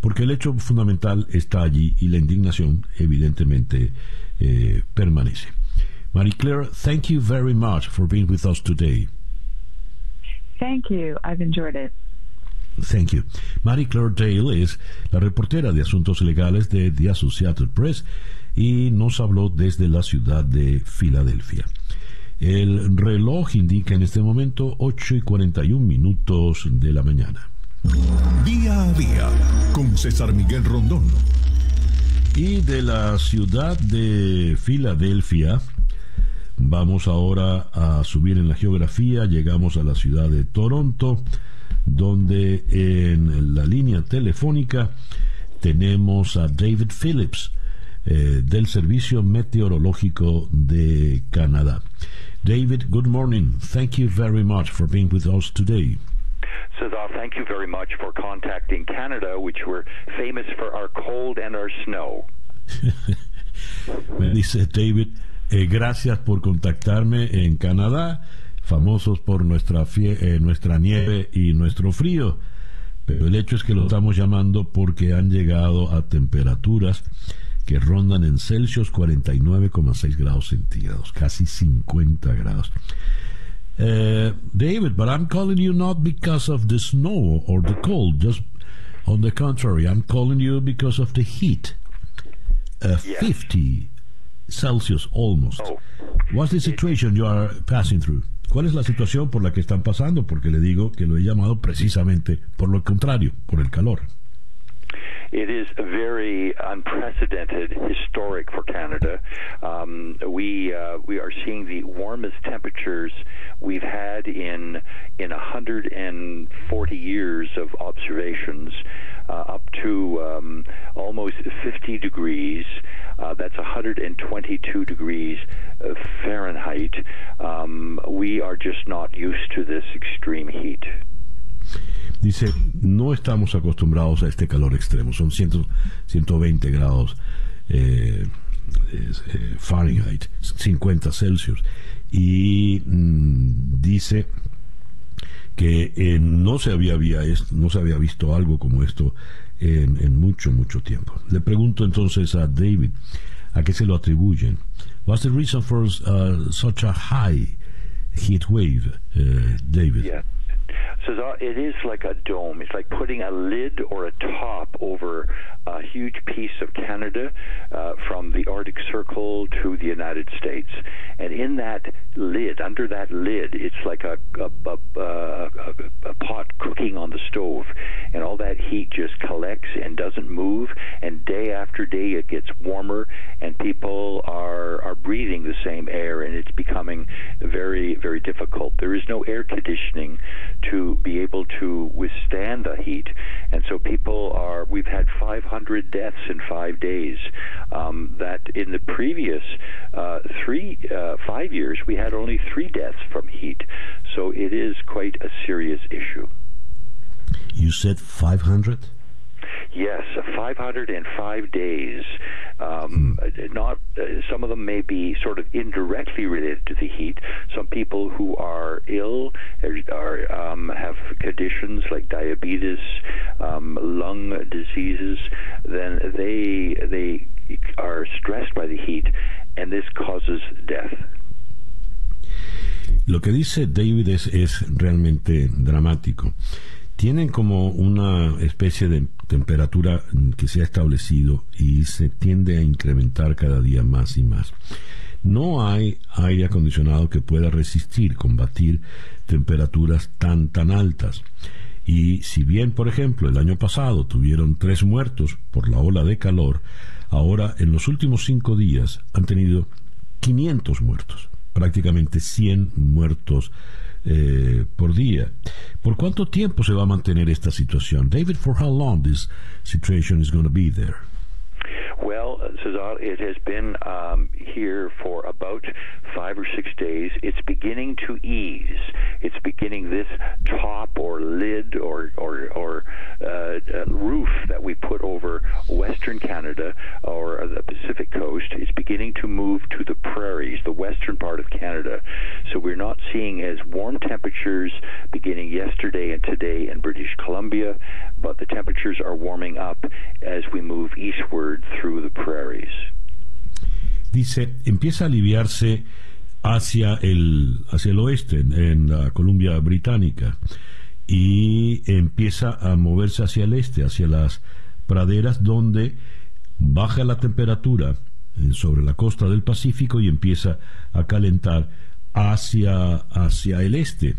porque el hecho fundamental está allí y la indignación evidentemente eh, permanece. Marie Claire, thank you very much for being with us today. Thank you. I've enjoyed it. Thank you. Marie Claire Dale es la reportera de asuntos legales de The Associated Press y nos habló desde la ciudad de Filadelfia. El reloj indica en este momento 8 y 41 minutos de la mañana. Día a día con César Miguel Rondón. Y de la ciudad de Filadelfia, vamos ahora a subir en la geografía, llegamos a la ciudad de Toronto, donde en la línea telefónica tenemos a David Phillips eh, del Servicio Meteorológico de Canadá. David, good morning. Thank you very much for being with us today. Cesar, thank you very much for contacting Canada, which we're famous for our cold and our snow. Me dice David, eh, gracias por contactarme en Canadá, famosos por nuestra, fie eh, nuestra nieve y nuestro frío. Pero el hecho es que lo estamos llamando porque han llegado a temperaturas que rondan en Celsius 49,6 grados centígrados, casi 50 grados. Uh, David, but I'm calling you not because of the snow or the cold. Just on the contrary, I'm calling you because of the heat. Uh, Yes. 50 Celsius almost. Oh. What's the situation you are passing through? ¿Cuál es la situación por la que están pasando? Porque le digo que lo he llamado precisamente por lo contrario, por el calor. It is very unprecedented, historic for Canada. Um, we uh, we are seeing the warmest temperatures we've had in in 140 years of observations, uh, up to um, almost 50 degrees. Uh, that's 122 degrees uh, Fahrenheit. Um, we are just not used to this extreme heat. Dice, no estamos acostumbrados a este calor extremo, son 100, 120 grados eh, eh, Fahrenheit, 50 Celsius. Y mm, dice que eh, no, se había, no se había visto algo como esto en, mucho, mucho tiempo. Le pregunto entonces a David, ¿a qué se lo atribuyen? What's the reason for uh, such a high heat wave, David? So it is like a dome. It's like putting a lid or a top over a huge piece of Canada uh, from the Arctic Circle to the United States. And in that lid, under that lid, it's like a, a, a, a, a pot cooking on the stove. And all that heat just collects and doesn't move. And day after day, it gets warmer, and people are, are breathing the same air, and it's becoming very, very difficult. There is no air conditioning to be able to withstand the heat, and so people are. We've had 500 deaths in five days. Um, that in the previous uh, three, uh, five years, we had only three deaths from heat. So it is quite a serious issue. You said 500? Yes, 505 days. Um, Not uh, some of them may be sort of indirectly related to the heat. Some people who are ill are um, have conditions like diabetes, um, lung diseases. Then they they are stressed by the heat, and this causes death. Lo que dice David es, es realmente dramático. Tienen como una especie de temperatura que se ha establecido y se tiende a incrementar cada día más y más. No hay aire acondicionado que pueda resistir, combatir temperaturas tan tan altas. Y si bien, por ejemplo, el año pasado tuvieron tres muertos por la ola de calor, ahora en los últimos cinco días han tenido 500 muertos, prácticamente 100 muertos eh, por día. ¿Por cuánto tiempo se va a mantener esta situación? David, for how long this situation is going to be there? Well, Cesar, it has been um, here for about five or six days. It's beginning to ease. It's beginning this top or lid or or, or uh, uh, roof that we put over Western Canada or the Pacific coast is beginning to move to the prairies, the western part of Canada. So we're not seeing as warm temperatures beginning yesterday and today in British Columbia, but the temperatures are warming up as we move eastward through the prairies. Dice, empieza a aliviarse hacia el, hacia el oeste, en, la Columbia Británica, y empieza a moverse hacia el este, hacia las praderas donde baja la temperatura sobre la costa del Pacífico y empieza a calentar hacia, hacia el este.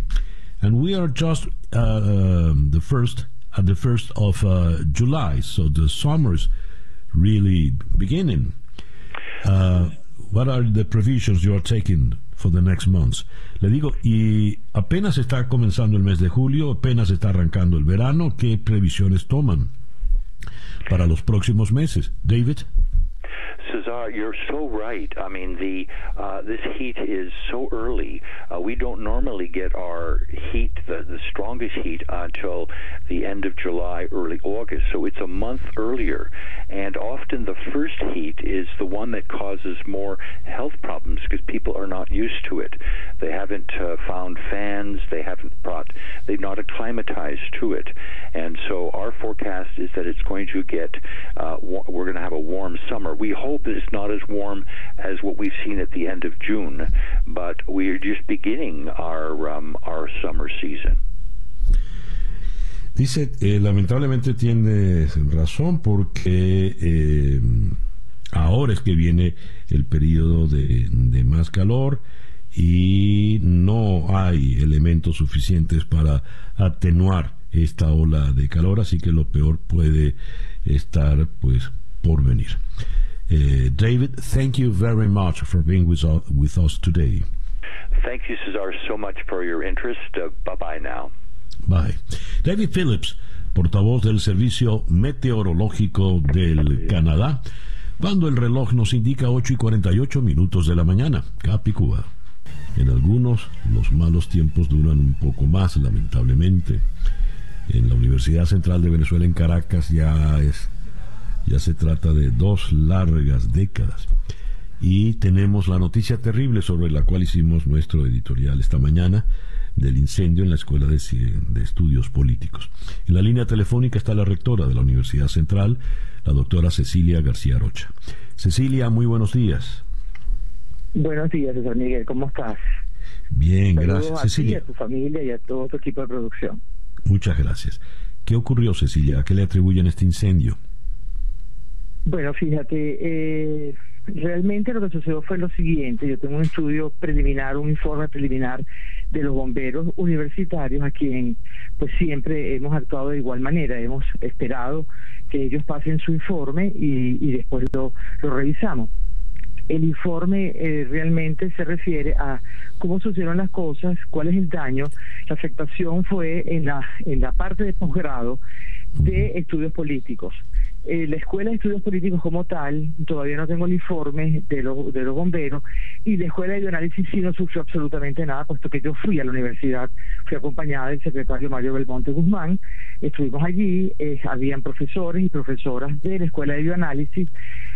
And we are just uh, um, the first at the first of uh, July, so the summer's really beginning. Uh, what are the provisions you are taking for the next months? Le digo, y apenas está comenzando el mes de julio, apenas está arrancando el verano, ¿qué previsiones toman para los próximos meses? David? Cesar, you're so right. I mean, the uh, this heat is so early. Uh, we don't normally get our heat, the, the strongest heat, until the end of July, early August. So it's a month earlier, and often the first heat is the one that causes more health problems because people are not used to it. They haven't uh, found fans. They haven't brought. They've not acclimatized to it, and so our forecast is that it's going to get. Uh, we're going to have a warm summer. We hope hope it's not as warm as what we've seen at the end of June, but we're just beginning our um, our summer season. Dice, eh, lamentablemente tiene razón porque eh, ahora es que viene el periodo de, de, más calor y no hay elementos suficientes para atenuar esta ola de calor, así que lo peor puede estar pues por venir. Eh, David, thank you very much for being with, us, with us today. Thank you, Cesar, so much for your interest. Uh, bye bye now. Bye. David Phillips, portavoz del Servicio Meteorológico del Canadá, cuando el reloj nos indica 8 y 48 minutos de la mañana, Capicúa. En algunos, los malos tiempos duran un poco más, lamentablemente. En la Universidad Central de Venezuela en Caracas ya es ya se trata de dos largas décadas. Y tenemos la noticia terrible sobre la cual hicimos nuestro editorial esta mañana del incendio en la Escuela de, de, Estudios Políticos. En la línea telefónica está la rectora de la Universidad Central, la doctora Cecilia García Rocha. Cecilia, muy buenos días. Buenos días, César Miguel, ¿cómo estás? Bien, gracias, a Cecilia. Ti, a tu familia y a todo tu equipo de producción. Muchas gracias. ¿Qué ocurrió, Cecilia? ¿A qué le atribuyen este incendio? Bueno, fíjate, eh, realmente lo que sucedió fue lo siguiente. Yo tengo un estudio preliminar, un informe preliminar de los bomberos universitarios a quien pues siempre hemos actuado de igual manera. Hemos esperado que ellos pasen su informe y, y después lo, lo revisamos. El informe eh, realmente se refiere a cómo sucedieron las cosas, cuál es el daño. La afectación fue en la, en la parte de posgrado de estudios políticos. Eh, la Escuela de Estudios Políticos como tal, todavía no tengo el informe de, los de los bomberos, y la Escuela de Bioanálisis sí no sufrió absolutamente nada, puesto que yo fui a la universidad, fui acompañada del secretario Mario Belmonte Guzmán, estuvimos allí, eh, habían profesores y profesoras de la Escuela de Bioanálisis,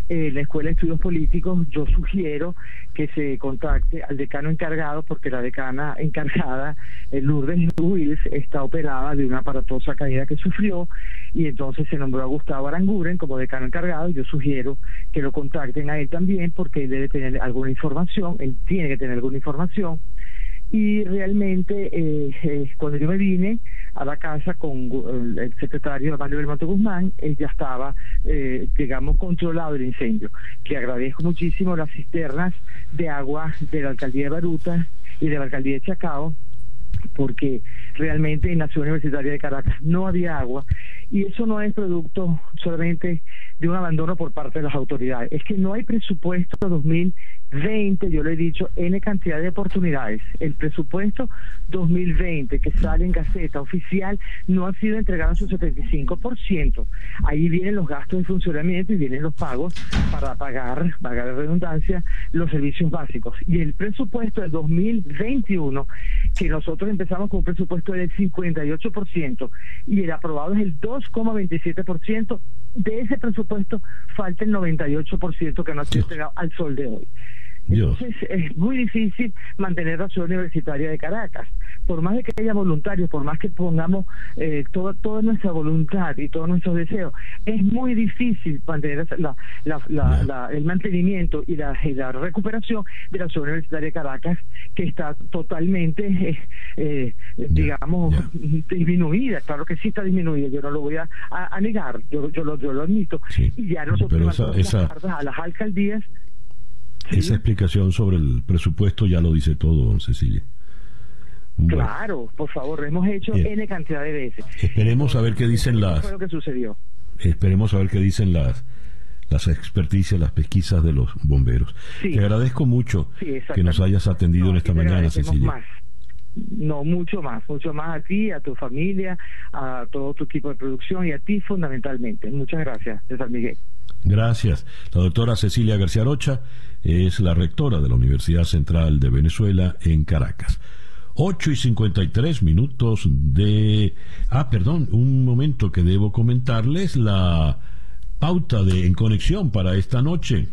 eh, la Escuela de Estudios Políticos, yo sugiero que se contacte al decano encargado, porque la decana encargada, Lourdes Wills, está operada de una aparatosa caída que sufrió, y entonces se nombró a Gustavo Aranguren como decano encargado, yo sugiero que lo contacten a él también, porque él debe tener alguna información, él tiene que tener alguna información, y realmente eh, eh, cuando yo me vine a la casa con el secretario Mario Belmonte Guzmán, ya estaba, eh, digamos, controlado el incendio. Le agradezco muchísimo las cisternas de agua de la alcaldía de Baruta y de la alcaldía de Chacao, porque realmente en la ciudad universitaria de Caracas no había agua y eso no es producto solamente de un abandono por parte de las autoridades, es que no hay presupuesto 2020, yo lo he dicho, N cantidad de oportunidades. El presupuesto 2020 que sale en Gaceta oficial no ha sido entregado en su 75%. Ahí vienen los gastos de funcionamiento y vienen los pagos para pagar, pagar de redundancia, los servicios básicos. Y el presupuesto del 2021, que nosotros empezamos con un presupuesto del 58% y el aprobado es el 2,27%, de ese presupuesto falta el 98% que no ha sido entregado al sol de hoy. Entonces es muy difícil mantener la ciudad universitaria de Caracas. Por más de que haya voluntarios, por más que pongamos eh, todo, toda nuestra voluntad y todos nuestros deseos, es muy difícil mantener la, la, el mantenimiento y la, la, recuperación de la ciudad universitaria de Caracas, que está totalmente, eh, eh, digamos, disminuida. Claro que sí está disminuida, yo no lo voy a, a, negar, yo, yo, lo, yo lo admito. Y ya nosotros esa, a las alcaldías esa explicación sobre el presupuesto ya lo dice todo, don Cecilia. Claro, por favor, hemos hecho N cantidad de veces. Esperemos a ver qué dicen las... Fue lo que sucedió. Esperemos a ver qué dicen las las experticias, las pesquisas de los bomberos. Te agradezco mucho que nos hayas atendido en esta mañana, Cecilia. Más. No, mucho más, mucho más a ti, a tu familia, a todo tu equipo de producción y a ti fundamentalmente. Muchas gracias, César Miguel. Gracias. La doctora Cecilia García Rocha es la rectora de la Universidad Central de Venezuela en Caracas. 8 y 53 minutos de... Ah, perdón, un momento que debo comentarles la pauta de En Conexión para esta noche.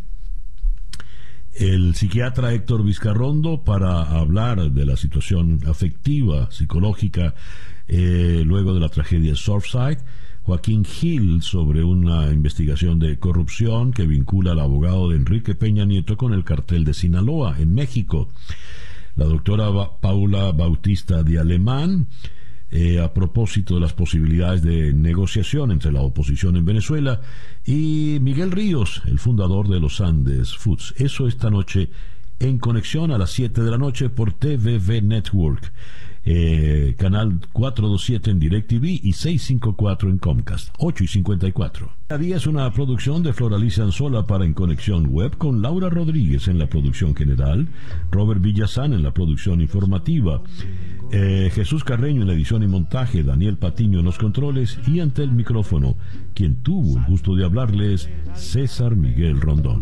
El psiquiatra Héctor Vizcarrondo para hablar de la situación afectiva, psicológica, eh, luego de la tragedia de Surfside Joaquín Gil sobre una investigación de corrupción que vincula al abogado de Enrique Peña Nieto con el cartel de Sinaloa en México. La doctora Paula Bautista de Alemán eh, a propósito de las posibilidades de negociación entre la oposición en Venezuela y Miguel Ríos, el fundador de los Andes Foods. Eso esta noche en conexión a las 7 de la noche por TVV Network. Eh, canal 427 en DirecTV y 654 en Comcast, 8 y 54. Cada día es una producción de Floralicia Anzola para En Conexión Web con Laura Rodríguez en la producción general, Robert Villazán en la producción informativa, eh, Jesús Carreño en la edición y montaje, Daniel Patiño en los controles y ante el micrófono, quien tuvo el gusto de hablarles, César Miguel Rondón.